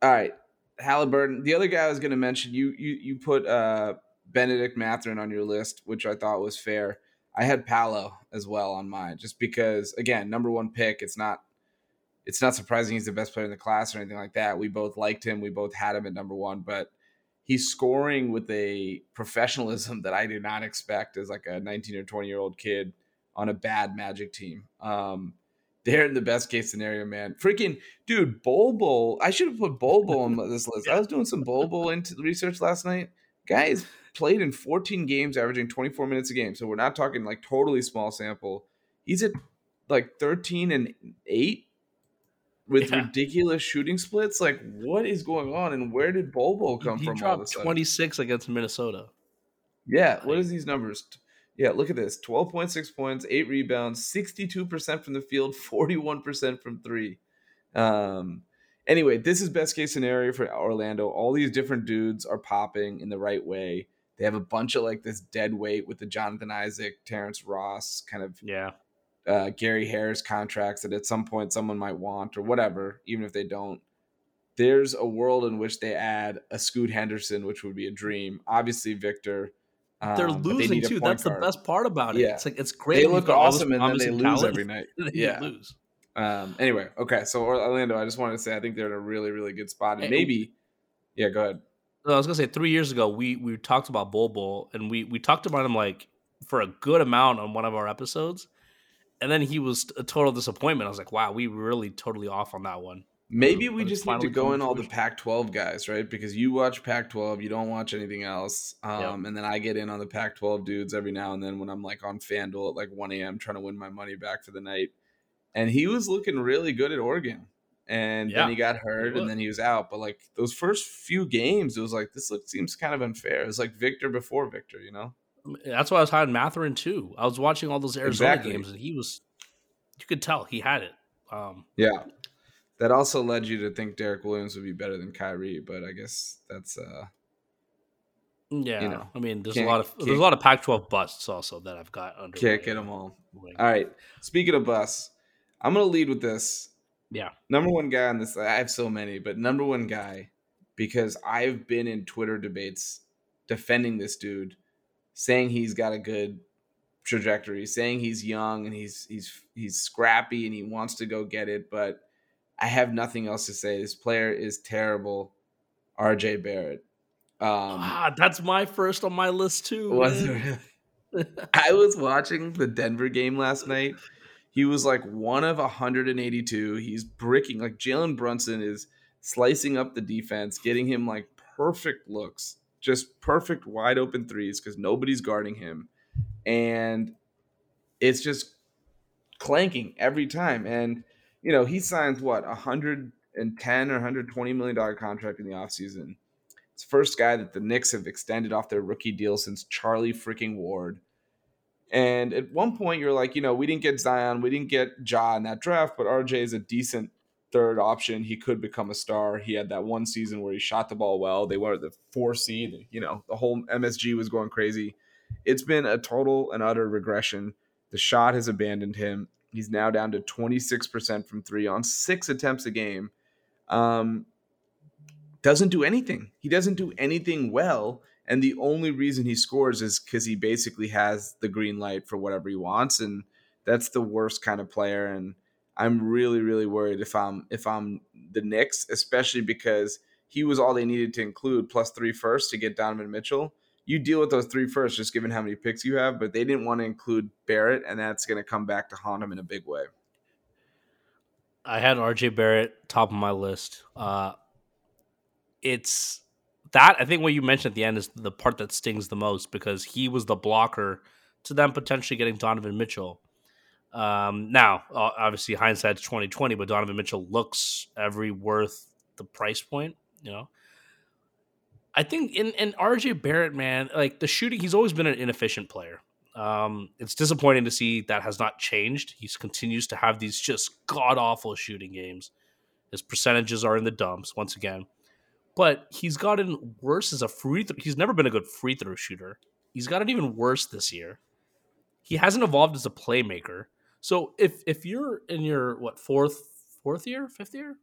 all right, Halliburton. The other guy I was going to mention, you you you put uh, Bennedict Mathurin on your list, which I thought was fair. I had Paolo as well on mine, just because again, number one pick. It's not it's not surprising he's the best player in the class or anything like that. We both liked him. We both had him at number one, but he's scoring with a professionalism that I did not expect as like a 19 or 20 year old kid on a bad Magic team. Um, they're in the best case scenario, man. Freaking dude, Bol. I should have put Bol on this list. I was doing some Bol into research last night. Guys played in 14 games, averaging 24 minutes a game. So we're not talking like totally small sample. He's at like 13 and 8 with yeah. ridiculous shooting splits. Like, what is going on? And where did Bol come he from? He
dropped 26 against Minnesota.
Yeah. What is these numbers? Yeah, look at this 12.6 points, eight rebounds, 62% from the field, 41% from three. Um, anyway, this is best case scenario for Orlando. All these different dudes are popping in the right way. They have a bunch of like this dead weight with the Jonathan Isaac, Terrence Ross kind of
yeah,
uh, Gary Harris contracts that at some point someone might want or whatever, even if they don't. There's a world in which they add a Scoot Henderson, which would be a dream. Obviously, Victor
they're um, losing they too. That's guard. the best part about it. Yeah. It's like it's great.
They look awesome and then they lose every night. yeah. lose. Um, anyway, okay. So Orlando, I just wanted to say I think they're in a really, really good spot. And maybe yeah, go ahead.
I was gonna say three years ago we we talked about Bol Bol and we we talked about him like for a good amount on one of our episodes. And then he was a total disappointment. I was like, wow, we really totally off on that one.
Maybe we just need to go in all the Pac 12 guys, right? Because you watch Pac 12, you don't watch anything else. Um, yep. And then I get in on the Pac 12 dudes every now and then when I'm like on FanDuel at like 1 a.m. trying to win my money back for the night. And he was looking really good at Oregon. and
Yeah,
then he got hurt,
was.
and then he was out. But like those first few games, it was like this look seems kind of unfair. It was like Victor before Victor, you know?
That's why I was hiding Mathurin too. I was watching all those Arizona
Exactly.
games, and he was. You could tell he had it. Um,
Yeah. That also led you to think Derrick Williams would be better than Kyrie, but I guess that's uh
yeah,
know,
I mean, there's a lot of there's a lot of Pac-12 busts also that I've got under.
can't get them all.
wing.
All right. Speaking of busts, I'm gonna lead with this.
Yeah,
Number one guy on this I have so many, but number one guy, because I've been in Twitter debates defending this dude, saying he's got a good trajectory, saying he's young and he's he's he's scrappy and he wants to go get it, but I have nothing else to say. This player is terrible. RJ Barrett. Um
ah, that's my first on my list too.
was. I was watching the Denver game last night. He was like one of 182. He's bricking like Jalen Brunson is slicing up the defense, getting him like perfect looks, just perfect wide open threes because nobody's guarding him, and it's just clanking every time. And you know he signs what 110 or 120 million dollar contract in the offseason. It's the first guy that the Knicks have extended off their rookie deal since Charlie freaking Ward. And at one point, you're like, you know, we didn't get Zion, we didn't get Ja in that draft, but RJ is a decent third option. He could become a star. He had that one season where he shot the ball well. They were the four seed. You know, the whole MSG was going crazy. It's been a total and utter regression. The shot has abandoned him. He's now down to 26% from three on six attempts a game. Um, doesn't do anything. He doesn't do anything well. And the only reason he scores is because he basically has the green light for whatever he wants. And that's the worst kind of player. And I'm really, really worried if I'm if I'm the Knicks, especially because he was all they needed to include plus three first to get Donovan Mitchell. You deal with those three first, just given how many picks you have, but they didn't want to include Barrett, and that's going to come back to haunt him in a big way.
I had RJ Barrett top of my list. Uh, it's that I think what you mentioned at the end is the part that stings the most because he was the blocker to them potentially getting Donovan Mitchell. Um, now, obviously, hindsight's twenty twenty, but Donovan Mitchell looks every worth the price point. You know, I think in in RJ Barrett, man, like the shooting, he's always been an inefficient player. Um, it's disappointing to see that has not changed. He continues to have these just god awful shooting games. His percentages are in the dumps once again, but he's gotten worse as a free. Th- he's never been a good free throw shooter. He's gotten even worse this year. He hasn't evolved as a playmaker. So if if you're in your what fourth fourth year fifth year,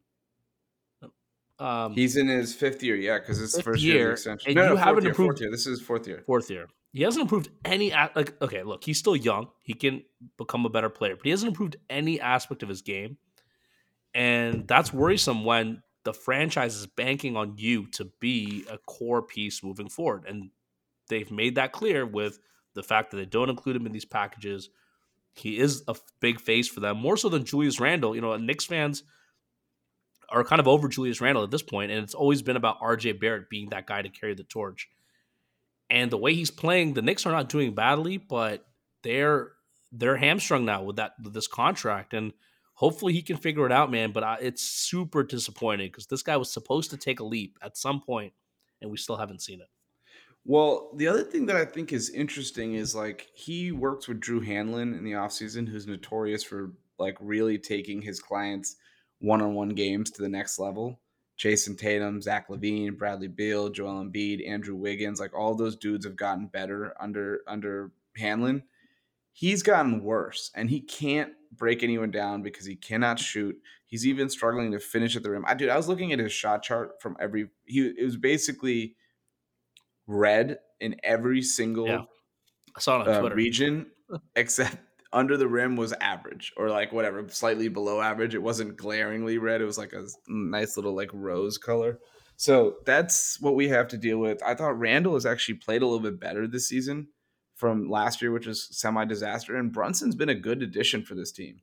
um,
He's in his fifth year, yeah, because it's
Fifth
first year, of
year,
the extension. no,
you
no,
haven't
year,
improved-
year. This is fourth year.
fourth year. He hasn't improved any like okay, look, he's still young. He can become a better player, but he hasn't improved any aspect of his game. And that's worrisome when the franchise is banking on you to be a core piece moving forward. And they've made that clear with the fact that they don't include him in these packages. He is a big face for them, more so than Julius Randle. You know, Knicks fans are kind of over Julius Randle at this point, and it's always been about RJ Barrett being that guy to carry the torch. And the way he's playing, the Knicks are not doing badly, but they're they're hamstrung now with that with this contract, and hopefully he can figure it out, man. But I, it's super disappointing because this guy was supposed to take a leap at some point, and we still haven't seen it.
Well, the other thing that I think is interesting is like he works with Drew Hanlen in the offseason, who's notorious for like really taking his clients one-on-one games to the next level. Jayson Tatum, Zach LaVine, Bradley Beal, Joel Embiid, Andrew Wiggins, like all those dudes have gotten better under under Hanlen. He's gotten worse, and he can't break anyone down because he cannot shoot. He's even struggling to finish at the rim. I dude, I was looking at his shot chart from every. He it was basically red in every single
Yeah, I saw on
uh,
Twitter.
region except under the rim was average or like whatever slightly below average. It wasn't glaringly red. It was like a nice little like rose color. So that's what we have to deal with. I thought Randle has actually played a little bit better this season from last year which was semi disaster and brunson's been a good addition for this team.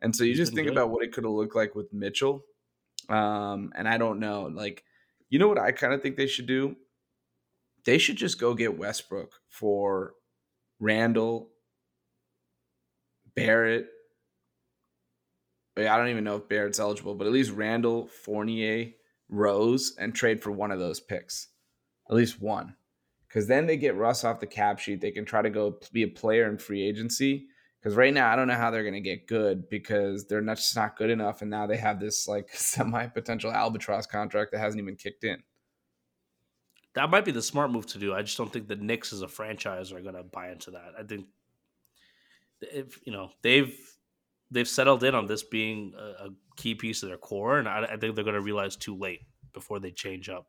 And so you
He's
just think
good.
about what it could have looked like with mitchell um and i don't know like you know what i kind of think they should do? They should just go get westbrook for Randle, Barrett, I don't even know if Barrett's eligible, but at least Randle, Fournier, Rose, and trade for one of those picks, at least one, because then they get Russ off the cap sheet. They can try to go be a player in free agency. Because right now, I don't know how they're going to get good because they're not just not good enough, and now they have this like semi potential albatross contract that hasn't even kicked in.
That might be the smart move to do. I just don't think the Knicks as a franchise are going to buy into that. I think if you know they've they've settled in on this being a, a key piece of their core, and I, I think they're going to realize too late before they change up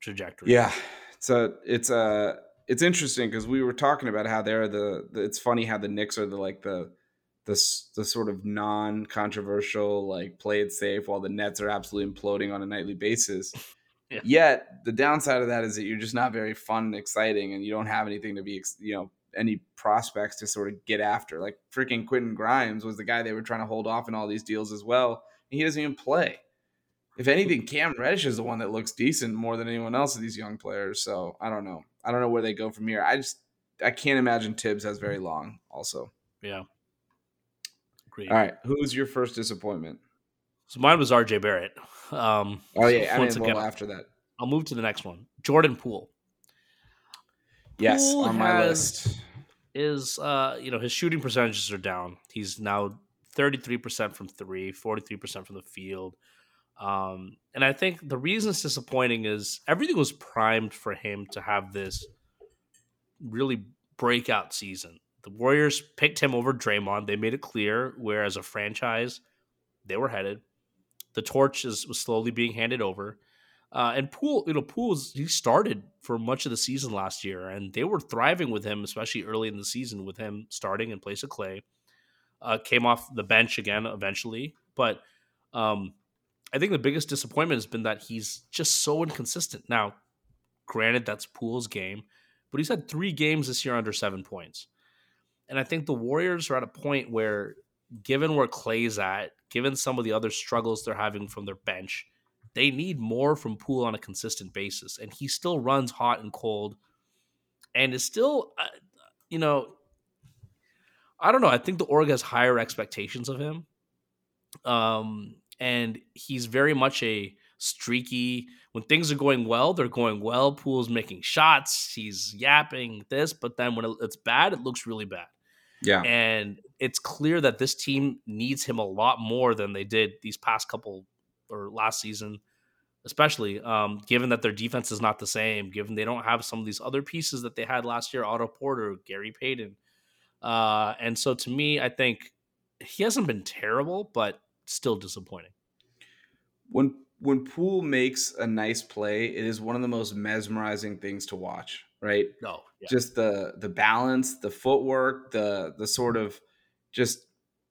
trajectory.
Yeah, it's a it's a it's interesting because we were talking about how they're the, the, it's funny how the Knicks are the like the the the sort of non-controversial like play it safe while the Nets are absolutely imploding on a nightly basis. Yeah. Yet the downside of that is that you're just not very fun and exciting, and you don't have anything to be you know any prospects to sort of get after. Like freaking Quentin Grimes was the guy they were trying to hold off in all these deals as well. And he doesn't even play. If anything, Cam Reddish is the one that looks decent more than anyone else of these young players. So I don't know. I don't know where they go from here. I just I can't imagine Thibs has very long. Also,
yeah.
Great. All right, who's your first disappointment?
So mine was R.J. Barrett. Um,
oh yeah, I mean, well, after that,
I'll move to the next one. Jordan Poole.
Yes, Poole on my list
is uh, you know his shooting percentages are down. He's now 33% from 3, 43% from the field. Um, and I think the reason it's disappointing is everything was primed for him to have this really breakout season. The Warriors picked him over Draymond. They made it clear where, as a franchise, they were headed. The torch is, was slowly being handed over. Uh, and Poole, you know, Poole's he started for much of the season last year, and they were thriving with him, especially early in the season, with him starting in place of Clay. Uh, came off the bench again eventually, but um, I think the biggest disappointment has been that he's just so inconsistent. Now, granted, that's Poole's game, but he's had three games this year under seven points, and I think the Warriors are at a point where, given where Clay's at, given some of the other struggles they're having from their bench they need more from Poole on a consistent basis, and he still runs hot and cold, and is still, uh, you know, I don't know. I think the org has higher expectations of him, um, and he's very much a streaky. When things are going well, they're going well. Poole's making shots. He's yapping this, but then when it's bad, it looks really bad.
Yeah,
and it's clear that this team needs him a lot more than they did these past couple or last season, especially um, given that their defense is not the same, given they don't have some of these other pieces that they had last year, Otto Porter, Gary Payton. Uh, and so to me, I think he hasn't been terrible, but still disappointing.
When when Poole makes a nice play, it is one of the most mesmerizing things to watch, right?
No,
yeah. just the the balance, the footwork, the the sort of just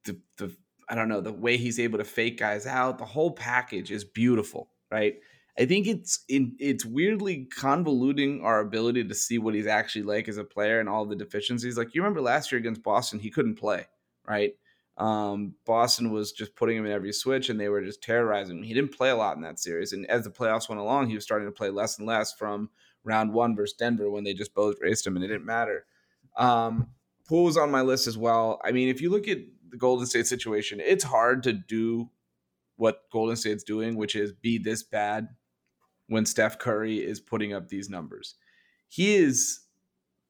the the I don't know, the way he's able to fake guys out, the whole package is beautiful, right? I think it's in, it's weirdly convoluting our ability to see what he's actually like as a player and all the deficiencies. Like you remember last year against Boston, he couldn't play, right? Um, Boston was just putting him in every switch and they were just terrorizing him. He didn't play a lot in that series. And as the playoffs went along, he was starting to play less and less from round one versus Denver when they just both raced him and it didn't matter. Um, Poole was on my list as well. I mean, if you look at the Golden State situation, it's hard to do what Golden State's doing, which is be this bad when Steph Curry is putting up these numbers. He is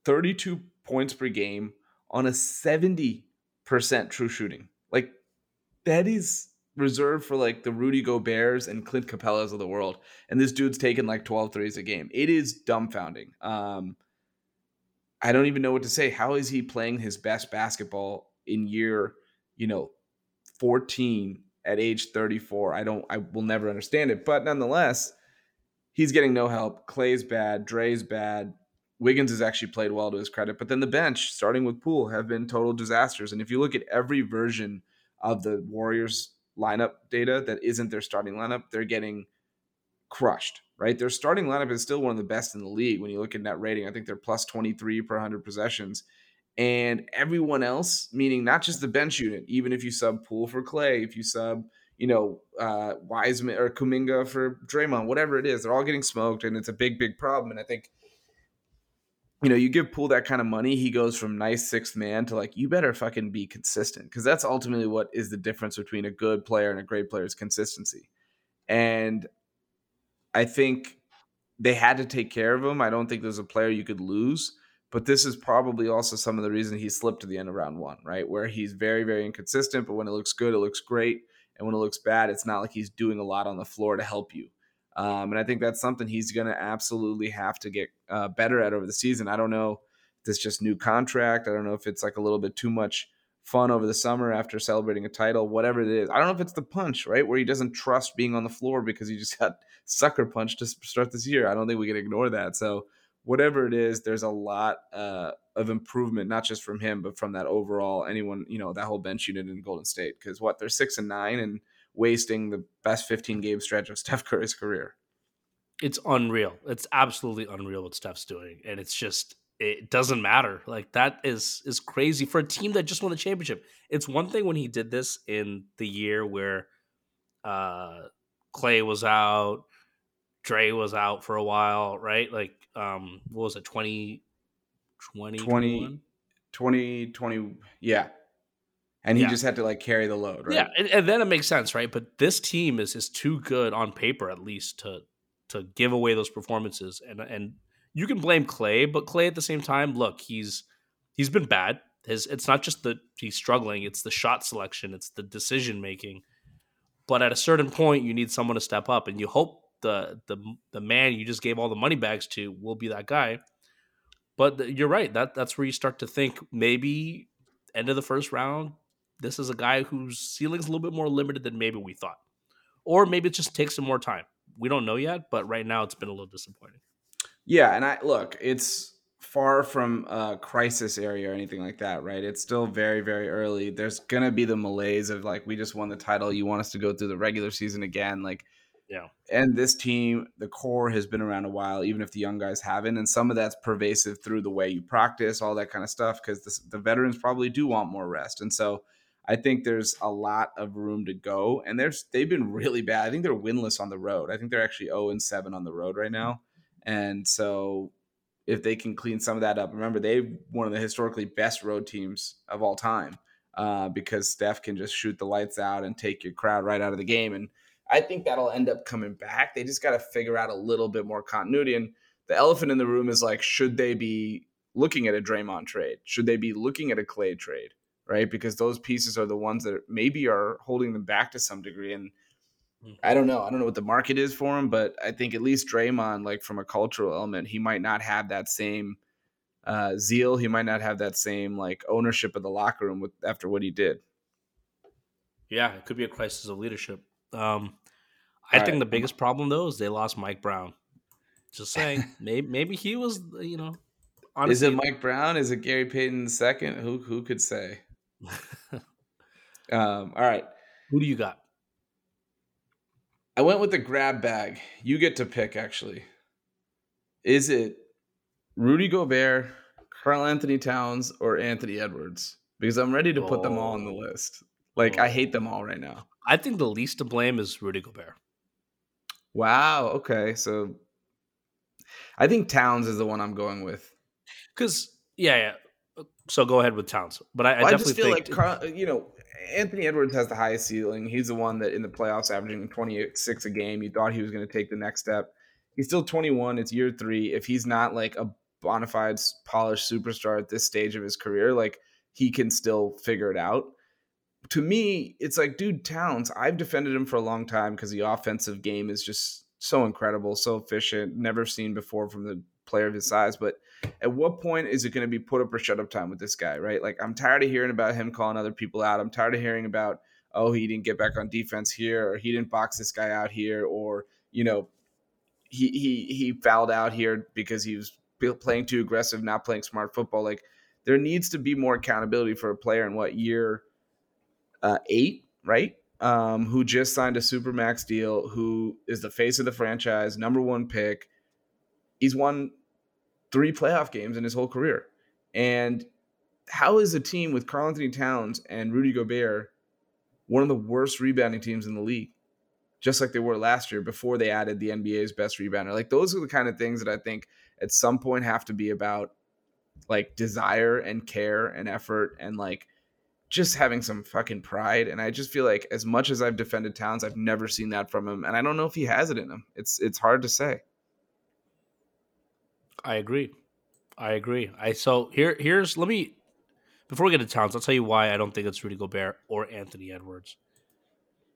32 points per game on a 70% true shooting. Like that is reserved for like the Rudy Gobert's and Clint Capellas of the world. And this dude's taking like 12 threes a game. It is dumbfounding. Um, I don't even know what to say. How is he playing his best basketball in year you know, 14 at age 34. I don't, I will never understand it. But nonetheless, he's getting no help. Clay's bad. Dre's bad. Wiggins has actually played well to his credit. But then the bench, starting with Poole, have been total disasters. And if you look at every version of the Warriors lineup data that isn't their starting lineup, they're getting crushed, right? Their starting lineup is still one of the best in the league when you look at net rating. I think they're plus 23 per 100 possessions and everyone else, meaning not just the bench unit, even if you sub Poole for Clay, if you sub, you know, uh, Wiseman or Kuminga for Draymond, whatever it is, they're all getting smoked, and it's a big, big problem. And I think you know, you give Poole that kind of money, he goes from nice sixth man to like, you better fucking be consistent. Because that's ultimately what is the difference between a good player and a great player is consistency. And I think they had to take care of him. I don't think there's a player you could lose. But this is probably also some of the reason he slipped to the end of round one, right? Where he's very, very inconsistent, but when it looks good, it looks great. And when it looks bad, it's not like he's doing a lot on the floor to help you. Um, and I think that's something he's going to absolutely have to get uh, better at over the season. I don't know if this just new contract. I don't know if it's like a little bit too much fun over the summer after celebrating a title, whatever it is. I don't know if it's the punch, right? Where he doesn't trust being on the floor because he just got sucker punched to start this year. I don't think we can ignore that. So, whatever it is, there's a lot uh, of improvement, not just from him, but from that overall anyone, you know, that whole bench unit in Golden State. Because what they're six and nine and wasting the best 15 game stretch of Steph Curry's career.
It's unreal. It's absolutely unreal what Steph's doing, and it's just it doesn't matter. Like that is is crazy for a team that just won the championship. It's one thing when he did this in the year where uh Clay was out, Dre was out for a while, right? Like um what was it 20 20
20 20, 20 yeah and he yeah. just had to like carry the load, right?
Yeah, and, and, then it makes sense, right? But this team is is too good on paper, at least, to to give away those performances. And and you can blame Clay, but Clay at the same time, look, he's he's been bad. His it's not just that he's struggling; it's the shot selection, it's the decision making. But at a certain point, you need someone to step up, and you hope the the the man you just gave all the money bags to will be that guy. But you're right. That that's where you start to think maybe end of the first round, this is a guy whose ceiling's a little bit more limited than maybe we thought. Or maybe it just takes some more time. We don't know yet, but right now it's been a little disappointing.
Yeah, and I look, it's far from a crisis area or anything like that, right? It's still very, very early. There's gonna be the malaise of like, we just won the title. You want us to go through the regular season again, like.
Yeah.
And this team, the core has been around a while, even if the young guys haven't. And some of that's pervasive through the way you practice, all that kind of stuff, because the veterans probably do want more rest. And so I think there's a lot of room to go, and there's they've been really bad. I think they're winless on the road. I think they're actually 0 and seven on the road right now, and so if they can clean some of that up, remember they're one of the historically best road teams of all time uh, because Steph can just shoot the lights out and take your crowd right out of the game, and I think that'll end up coming back. They just got to figure out a little bit more continuity, and the elephant in the room is like, should they be looking at a Draymond trade? Should they be looking at a Clay trade? right? Because those pieces are the ones that maybe are holding them back to some degree. And mm-hmm. I don't know. I don't know what the market is for him, but I think at least Draymond, like from a cultural element, he might not have that same uh, zeal. He might not have that same like ownership of the locker room with after what he did.
Yeah, it could be a crisis of leadership. Um, I All think right. the biggest problem though is they lost Mike Brown. Just saying, maybe maybe he was you know.
Honestly, is it Mike Brown? Is it Gary Payton second? Who who could say? um, all right.
Who do you got?
I went with the grab bag. You get to pick, actually. Is it Rudy Gobert, Karl-Anthony Towns, or Anthony Edwards? Because I'm ready to put oh. them all on the oh. list. Like, oh. I hate them all right now.
I think the least to blame is Rudy Gobert.
Wow. Okay. So I think Towns is the one I'm going with.
Because, yeah, yeah. Uh, so go ahead with Towns, but I, well, I definitely I feel like
Karl, uh, you know Anthony Edwards has the highest ceiling. He's the one that in the playoffs averaging 26 a game. You thought he was going to take the next step. He's still 21. It's year three. If he's not like a bona fide polished superstar at this stage of his career, like he can still figure it out. To me, it's like, dude, Towns, I've defended him for a long time because the offensive game is just so incredible, so efficient, never seen before from the player of his size. But at what point is it going to be put up or shut up time with this guy, right? Like, I'm tired of hearing about him calling other people out. I'm tired of hearing about, oh, he didn't get back on defense here, or he didn't box this guy out here, or, you know, he, he, he fouled out here because he was playing too aggressive, not playing smart football. Like, there needs to be more accountability for a player in what year uh, eight, right? Um, who just signed a super max deal, who is the face of the franchise, number one pick. He's won three playoff games in his whole career. And how is a team with Karl-Anthony Towns and Rudy Gobert one of the worst rebounding teams in the league? Just like they were last year before they added the NBA's best rebounder. Like those are the kind of things that I think at some point have to be about like desire and care and effort and like just having some fucking pride. And I just feel like as much as I've defended Towns, I've never seen that from him. And I don't know if he has it in him. It's it's hard to say.
I agree. I agree. I so here here's let me before we get to Towns, I'll tell you why I don't think it's Rudy Gobert or Anthony Edwards.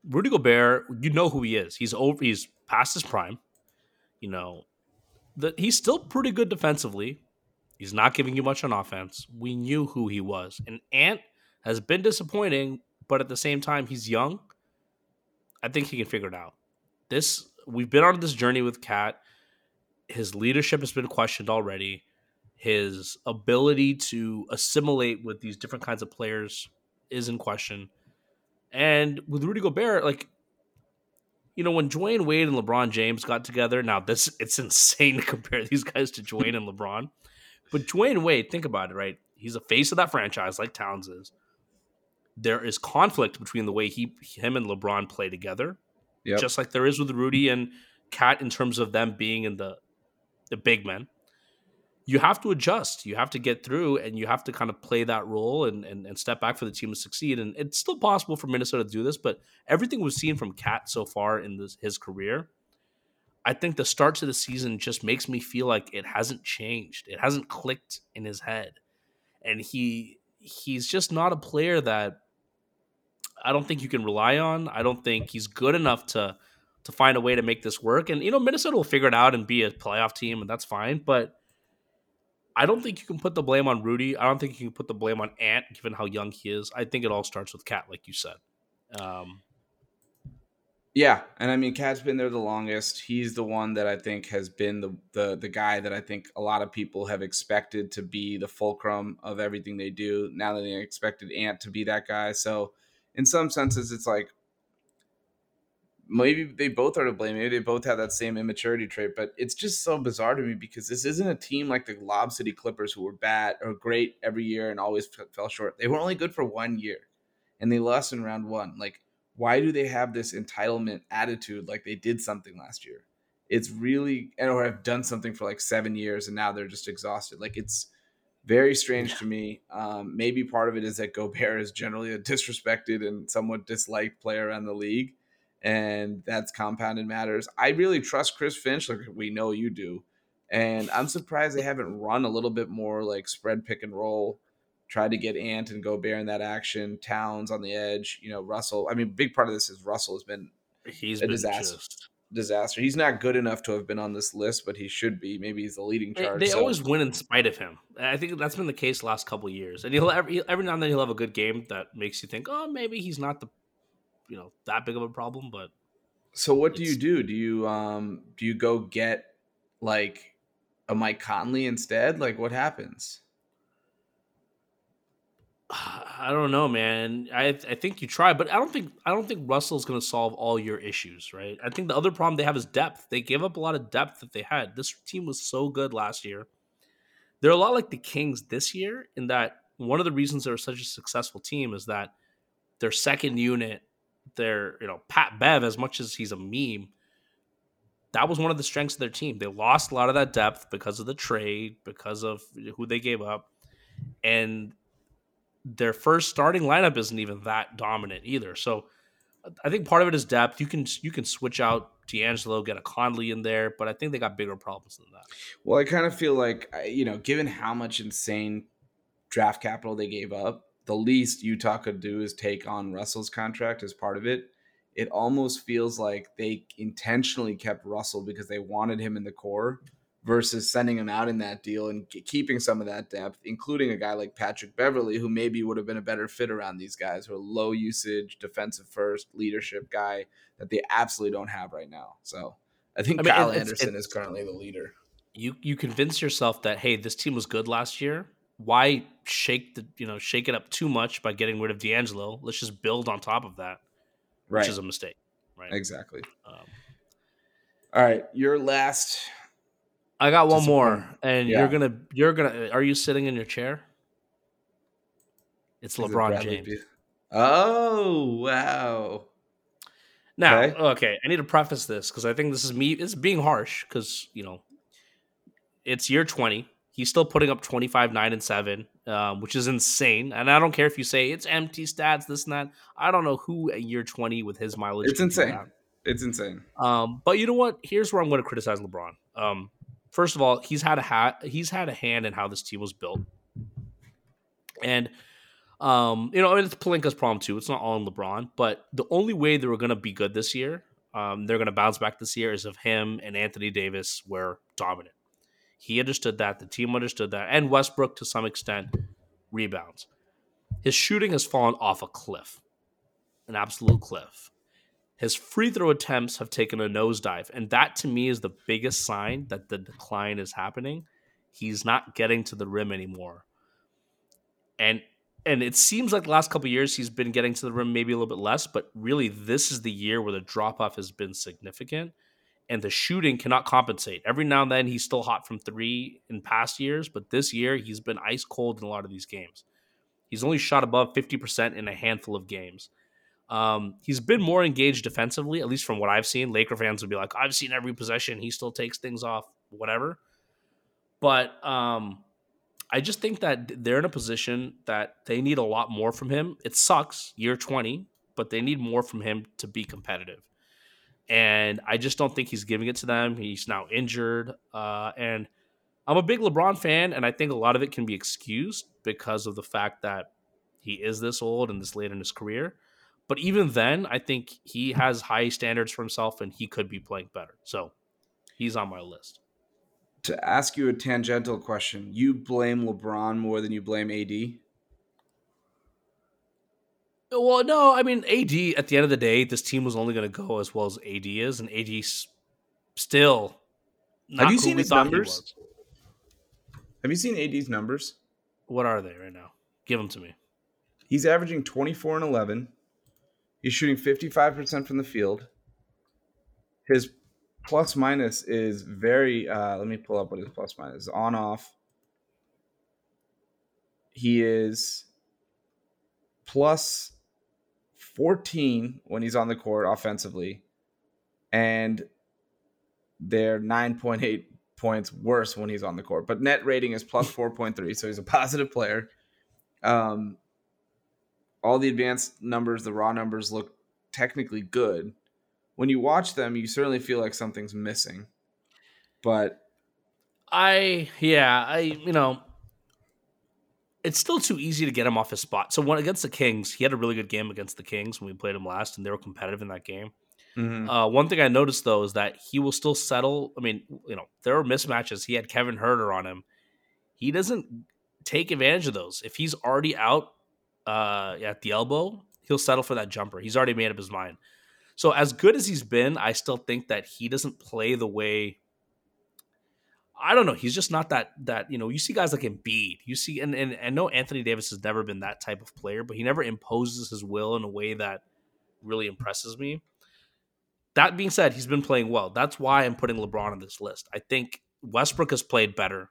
Rudy Gobert, you know who he is. He's over. He's past his prime. You know that he's still pretty good defensively. He's not giving you much on offense. We knew who he was, and Ant has been disappointing, but at the same time, he's young. I think he can figure it out. This we've been on this journey with Cat. His leadership has been questioned already. His ability to assimilate with these different kinds of players is in question. And with Rudy Gobert, like, you know, when Dwyane Wade and LeBron James got together, now this it's insane to compare these guys to Dwyane and LeBron. But Dwyane Wade, think about it, right? He's a face of that franchise, like Towns is. There is conflict between the way he, him, and LeBron play together, yep. just like there is with Rudy and Cat in terms of them being in the the big men you have to adjust. You have to get through and you have to kind of play that role and, and, and step back for the team to succeed. And it's still possible for Minnesota to do this, but everything we've seen from Cat so far in this, his career, I think the start to the season just makes me feel like it hasn't changed. It hasn't clicked in his head. And he he's just not a player that I don't think you can rely on. I don't think he's good enough to to find a way to make this work. And you know, Minnesota will figure it out and be a playoff team, and that's fine. But I don't think you can put the blame on Rudy. I don't think you can put the blame on Ant, given how young he is. I think it all starts with Cat, like you said. Um,
yeah, and I mean, Cat's been there the longest. He's the one that I think has been the the the guy that I think a lot of people have expected to be the fulcrum of everything they do. Now that they expected Ant to be that guy, so in some senses, it's like maybe they both are to blame. Maybe they both have that same immaturity trait, but it's just so bizarre to me because this isn't a team like the Lob City Clippers who were bad or great every year and always fell short. They were only good for one year and they lost in round one. Like, why do they have this entitlement attitude like they did something last year? It's really, or have done something for like seven years and now they're just exhausted. Like, it's very strange yeah. to me. Um, maybe part of it is that Gobert is generally a disrespected and somewhat disliked player around the league and that's compounded matters. I really trust Chris Finch, like we know you do, and I'm surprised they haven't run a little bit more like spread pick and roll, try to get Ant and Gobert in that action, Towns on the edge. You know, Russell. I mean, big part of this is Russell has been
he's a been disaster.
Just... Disaster. He's not good enough to have been on this list, but he should be. Maybe he's the leading charge.
They, they so. always win in spite of him. I think that's been the case the last couple years. And he'll every, every now and then he'll have a good game that makes you think, oh, maybe he's not the you know that big of a problem. But
so what do you do? Do you um do you go get like a Mike Conley instead? Like what happens?
I don't know, man. I I think you try, but I don't think I don't think Russell's going to solve all your issues, right? I think the other problem they have is depth. They gave up a lot of depth that they had. This team was so good last year. They're a lot like the Kings this year in that one of the reasons they're such a successful team is that their second unit their, you know, Pat Bev, as much as he's a meme, that was one of the strengths of their team. They lost a lot of that depth because of the trade, because of who they gave up. And their first starting lineup isn't even that dominant either. So I think part of it is depth. You can you can switch out D'Angelo, get a Conley in there, but I think they got bigger problems than that.
Well, I kind of feel like you know, given how much insane draft capital they gave up, the least Utah could do is take on Russell's contract as part of it. It almost feels like they intentionally kept Russell because they wanted him in the core versus sending him out in that deal and keeping some of that depth, including a guy like Patrick Beverley, who maybe would have been a better fit around these guys who are low usage, defensive first, leadership guy that they absolutely don't have right now. So I think I mean, Kyle it's, Anderson it's, is currently the leader.
You you convince yourself that hey, this team was good last year why shake the you know shake it up too much by getting rid of D'Angelo? Let's just build on top of that, right. which is a mistake. Right.
Exactly. Um, All right, your last.
I got one more, and yeah. you're gonna you're gonna. Are you sitting in your chair? It's is LeBron it James. Be-
oh wow.
Now, okay. okay, I need to preface this because I think this is me. It's being harsh because you know it's year twenty He's still putting up 25, 9, and 7, um, which is insane. And I don't care if you say it's empty stats, this and that. I don't know who at year 20 with his mileage.
It's insane. It's insane.
Um, but you know what? Here's where I'm going to criticize LeBron. Um, first of all, he's had a hat. He's had a hand in how this team was built, and um, you know, it's Pelinka's problem too. It's not all in LeBron, but the only way they were going to be good this year, um, they're going to bounce back this year, is if him and Anthony Davis were dominant. He understood that. The team understood that, and Westbrook to some extent rebounds. His shooting has fallen off a cliff, an absolute cliff. His free throw attempts have taken a nosedive, and that to me is the biggest sign that the decline is happening. He's not getting to the rim anymore, and and it seems like the last couple years he's been getting to the rim maybe a little bit less, but really this is the year where the drop off has been significant, and the shooting cannot compensate. Every now and then he's still hot from three in past years, but this year he's been ice cold in a lot of these games. He's only shot above fifty percent in a handful of games um, he's been more engaged defensively, at least from what I've seen. Laker fans would be like, I've seen every possession. He still takes things off, whatever. But um, I just think that they're in a position that they need a lot more from him. It sucks, year 20, but they need more from him to be competitive. And I just don't think he's giving it to them. He's now injured. Uh, and I'm a big LeBron fan, and I think a lot of it can be excused because of the fact that he is this old and this late in his career. But even then, I think he has high standards for himself and he could be playing better. So he's on my list.
To ask you a tangential question, you blame LeBron more than you blame AD?
Well, no, I mean AD. At the end of the day, this team was only going to go as well as AD is, and AD's still.
Have you seen his numbers? Have you seen AD's numbers?
What are they right now? Give them to me.
He's averaging twenty four and eleven, He's shooting 55% from the field. His plus minus is very uh, let me pull up what his plus minus is on off. He is plus 14 when he's on the court offensively, and they're 9.8 points worse when he's on the court. But net rating is plus 4.3, so he's a positive player. Um, all the advanced numbers, the raw numbers look technically good. When you watch them, you certainly feel like something's missing. But
I yeah, I you know, it's still too easy to get him off his spot. So when against the Kings, he had a really good game against the Kings when we played him last, and they were competitive in that game. Mm-hmm. Uh, one thing I noticed though is that he will still settle. I mean, you know, there are mismatches. He had Kevin Huerter on him. He doesn't take advantage of those. If he's already out uh, at the elbow, he'll settle for that jumper. He's already made up his mind. So as good as he's been, I still think that he doesn't play the way. I don't know. He's just not that that you know. You see guys like Embiid. You see, and and I know Anthony Davis has never been that type of player, but he never imposes his will in a way that really impresses me. That being said, he's been playing well. That's why I'm putting LeBron on this list. I think Westbrook has played better.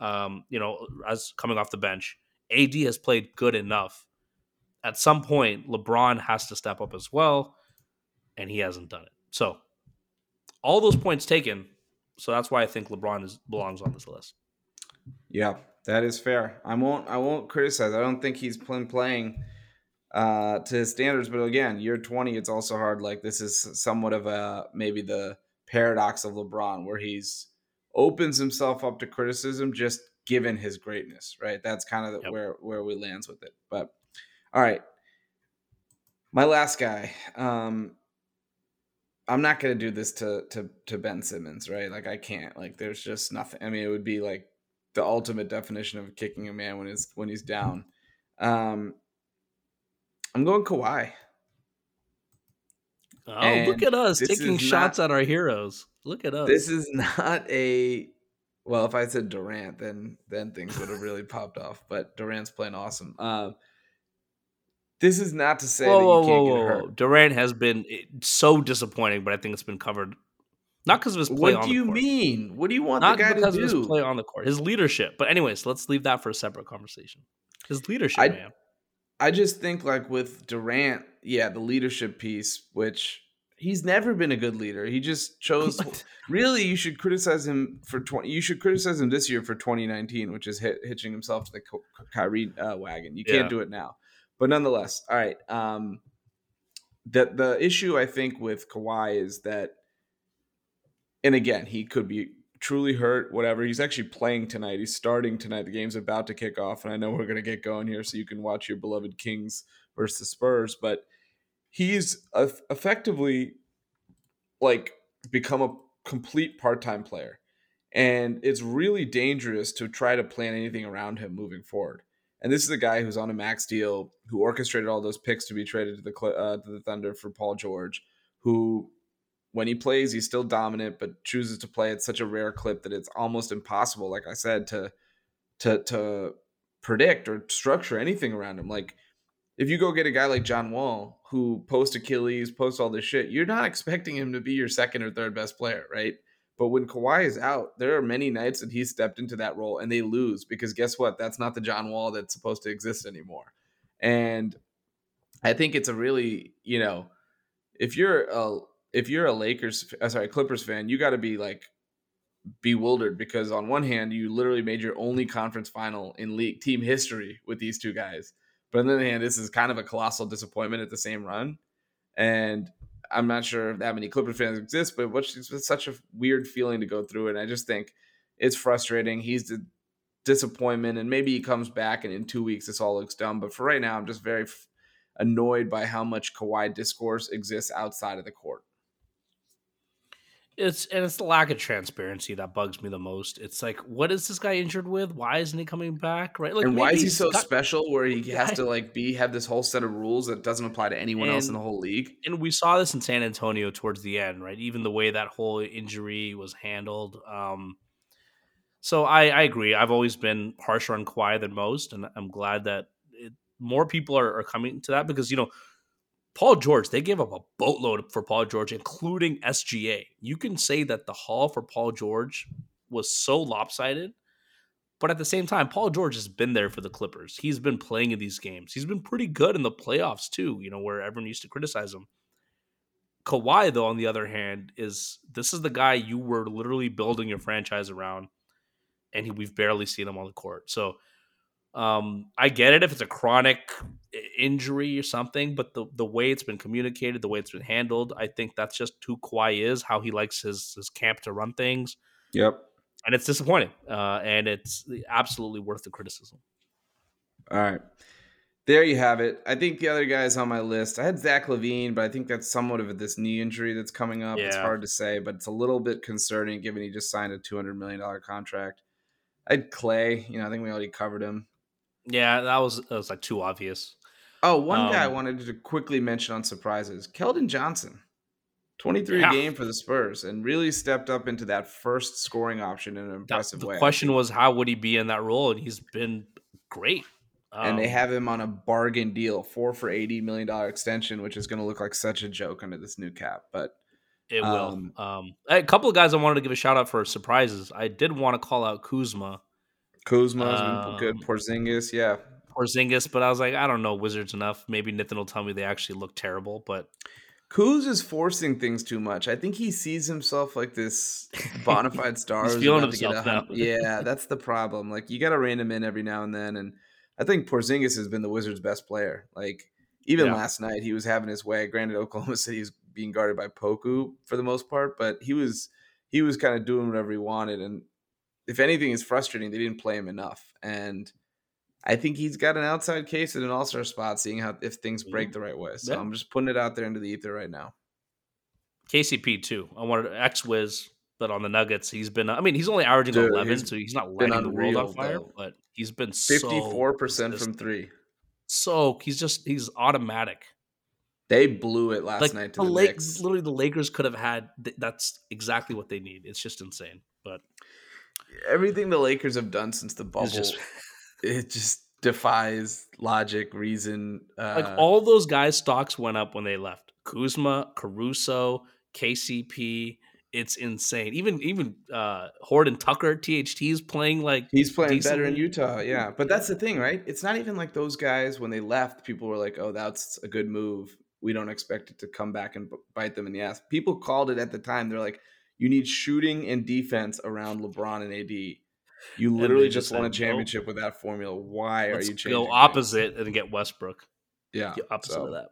Um, you know, as coming off the bench. AD has played good enough. At some point, LeBron has to step up as well, and he hasn't done it. So, all those points taken. So that's why I think LeBron is, belongs on this list.
Yeah, that is fair. I won't. I won't criticize. I don't think he's been playing uh, to his standards. But again, year twenty, it's also hard. Like this is somewhat of a maybe the paradox of LeBron, where he's opens himself up to criticism just given his greatness, right? That's kind of yep. where where we lands with it. But all right, my last guy. Um, I'm not gonna do this to to to Ben Simmons, right? Like I can't. Like there's just nothing. I mean, it would be like the ultimate definition of kicking a man when he's when he's down. Um, I'm going Kawhi.
Oh, and look at us taking shots not, at our heroes. Look at us.
This is not a well, if I said Durant, then then things would have really popped off. But Durant's playing awesome. Um, this is not to say whoa, that you whoa, can't whoa, get hurt.
Durant has been eh, so disappointing, but I think it's been covered. Not because of his play.
What do you mean? What do you want
not
the guy
because
to do?
of his play on the court, his leadership. But anyways, let's leave that for a separate conversation. His leadership,
I,
man.
I just think like with Durant, yeah, the leadership piece, which He's never been a good leader. He just chose. really, you should criticize him for twenty. You should criticize him this year for 2019, which is hit, hitching himself to the Kyrie uh, wagon. You can't yeah. do it now. But nonetheless, all right. Um, the the issue I think with Kawhi is that, and again, he could be truly hurt, whatever. He's actually playing tonight. He's starting tonight. The game's about to kick off, and I know we're going to get going here, so you can watch your beloved Kings versus the Spurs. But he's effectively like become a complete part-time player, and it's really dangerous to try to plan anything around him moving forward. And this is a guy who's on a max deal, who orchestrated all those picks to be traded to the uh, to the Thunder for Paul George, who when he plays, he's still dominant, but chooses to play at such a rare clip that it's almost impossible, like I said, to to to predict or structure anything around him. Like if you go get a guy like John Wall who post Achilles, post all this shit, you're not expecting him to be your second or third best player, right? But when Kawhi is out, there are many nights that he stepped into that role and they lose because guess what? That's not the John Wall that's supposed to exist anymore. And I think it's a really, you know, if you're a if you're a Lakers, uh, sorry, Clippers fan, you got to be like bewildered because on one hand, you literally made your only conference final in league team history with these two guys, but on the other hand, this is kind of a colossal disappointment at the same run, and I'm not sure if that many Clippers fans exist, but it's such a weird feeling to go through, and I just think it's frustrating. He's the disappointment, and maybe he comes back, and in two weeks this all looks dumb. But for right now, I'm just very annoyed by how much Kawhi discourse exists outside of the court.
It's and it's the lack of transparency that bugs me the most. It's like, what is this guy injured with? Why isn't he coming back? Right?
Like, and why is he so got, special? Where he has to like be have this whole set of rules that doesn't apply to anyone and, else in the whole league.
And we saw this in San Antonio towards the end, right? Even the way that whole injury was handled. Um, so I, I agree. I've always been harsher on Kawhi than most, and I'm glad that it, more people are, are coming to that because you know Paul George, they gave up a boatload for Paul George, including SGA. You can say that the haul for Paul George was so lopsided, but at the same time, Paul George has been there for the Clippers. He's been playing in these games. He's been pretty good in the playoffs too, you know, where everyone used to criticize him. Kawhi, though, on the other hand, is this is the guy you were literally building your franchise around, and he, we've barely seen him on the court. So um, I get it if it's a chronic injury or something, but the the way it's been communicated, the way it's been handled, I think that's just who Kawhi is, how he likes his his camp to run things.
Yep.
And it's disappointing, uh, and it's absolutely worth the criticism.
All right. There you have it. I think the other guys on my list, I had Zach LaVine, but I think that's somewhat of this knee injury that's coming up. Yeah. It's hard to say, but it's a little bit concerning given he just signed a $200 million contract. I had Clay. You know, I think we already covered him.
Yeah, that was that was like too obvious.
Oh, one um, guy I um, wanted to quickly mention on surprises: Keldon Johnson, twenty three yeah. a game for the Spurs, and really stepped up into that first scoring option in an impressive
that,
the way.
The question was, how would he be in that role? And he's been great.
Um, and they um, have him on a bargain deal, four for eighty million dollar extension, which is going to look like such a joke under this new cap. But
it um, will. Um, a couple of guys I wanted to give a shout out for surprises. I did want to call out Kuzma
Kuzma's um, been good. Porzingis, yeah.
Porzingis, but I was like, I don't know Wizards enough. Maybe Nathan will tell me they actually look terrible, but
Kuz is forcing things too much. I think he sees himself like this bona fide star.
He's feeling himself now.
yeah, that's the problem. Like you got to rein him in every now and then, and I think Porzingis has been the Wizards' best player. Like even yeah. last night, he was having his way. Granted, Oklahoma City is being guarded by Poku for the most part, but he was he was kind of doing whatever he wanted, and if anything is frustrating, they didn't play him enough. And I think he's got an outside case in an all star spot, seeing how if things break mm-hmm. the right way. So yeah. I'm just putting it out there into the ether right now.
KCP too. I wanted X Wiz, but on the Nuggets, he's been. I mean, he's only averaging Dude, 11, so he's not lighting the world on fire. Though. But he's been 54
percent from three.
So he's just he's automatic.
They blew it last like night to the, the Knicks.
Literally, the Lakers could have had. That's exactly what they need. It's just insane. But
everything the Lakers have done since the bubble, just, it just defies logic, reason.
Uh, like all those guys' stocks went up when they left. Kuzma, Caruso, KCP. It's insane. Even even uh Horton Tucker, THT is playing like
he's playing decently. better in Utah. Yeah, but that's the thing, right? It's not even like those guys when they left. People were like, "Oh, that's a good move." we don't expect it to come back and bite them in the ass. People called it at the time. They're like, you need shooting and defense around LeBron and AD. You literally just, just won a championship with that formula. Why are you changing?
Go opposite things? and get Westbrook.
Yeah,
the opposite so. of that.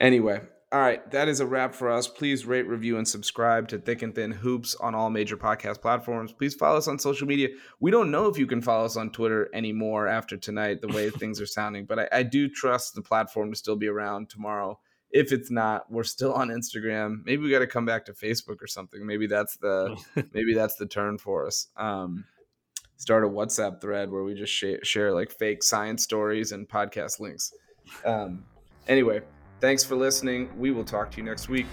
Anyway, all right, that is a wrap for us. Please rate, review, and subscribe to Thick and Thin Hoops on all major podcast platforms. Please follow us on social media. We don't know if you can follow us on Twitter anymore after tonight, the way things are sounding, but I, I, do trust the platform to still be around tomorrow. If it's not, we're still on Instagram. Maybe we got to come back to Facebook or something. Maybe that's the maybe that's the turn for us. Um, start a WhatsApp thread where we just share, share like fake science stories and podcast links. Um, anyway, thanks for listening. We will talk to you next week.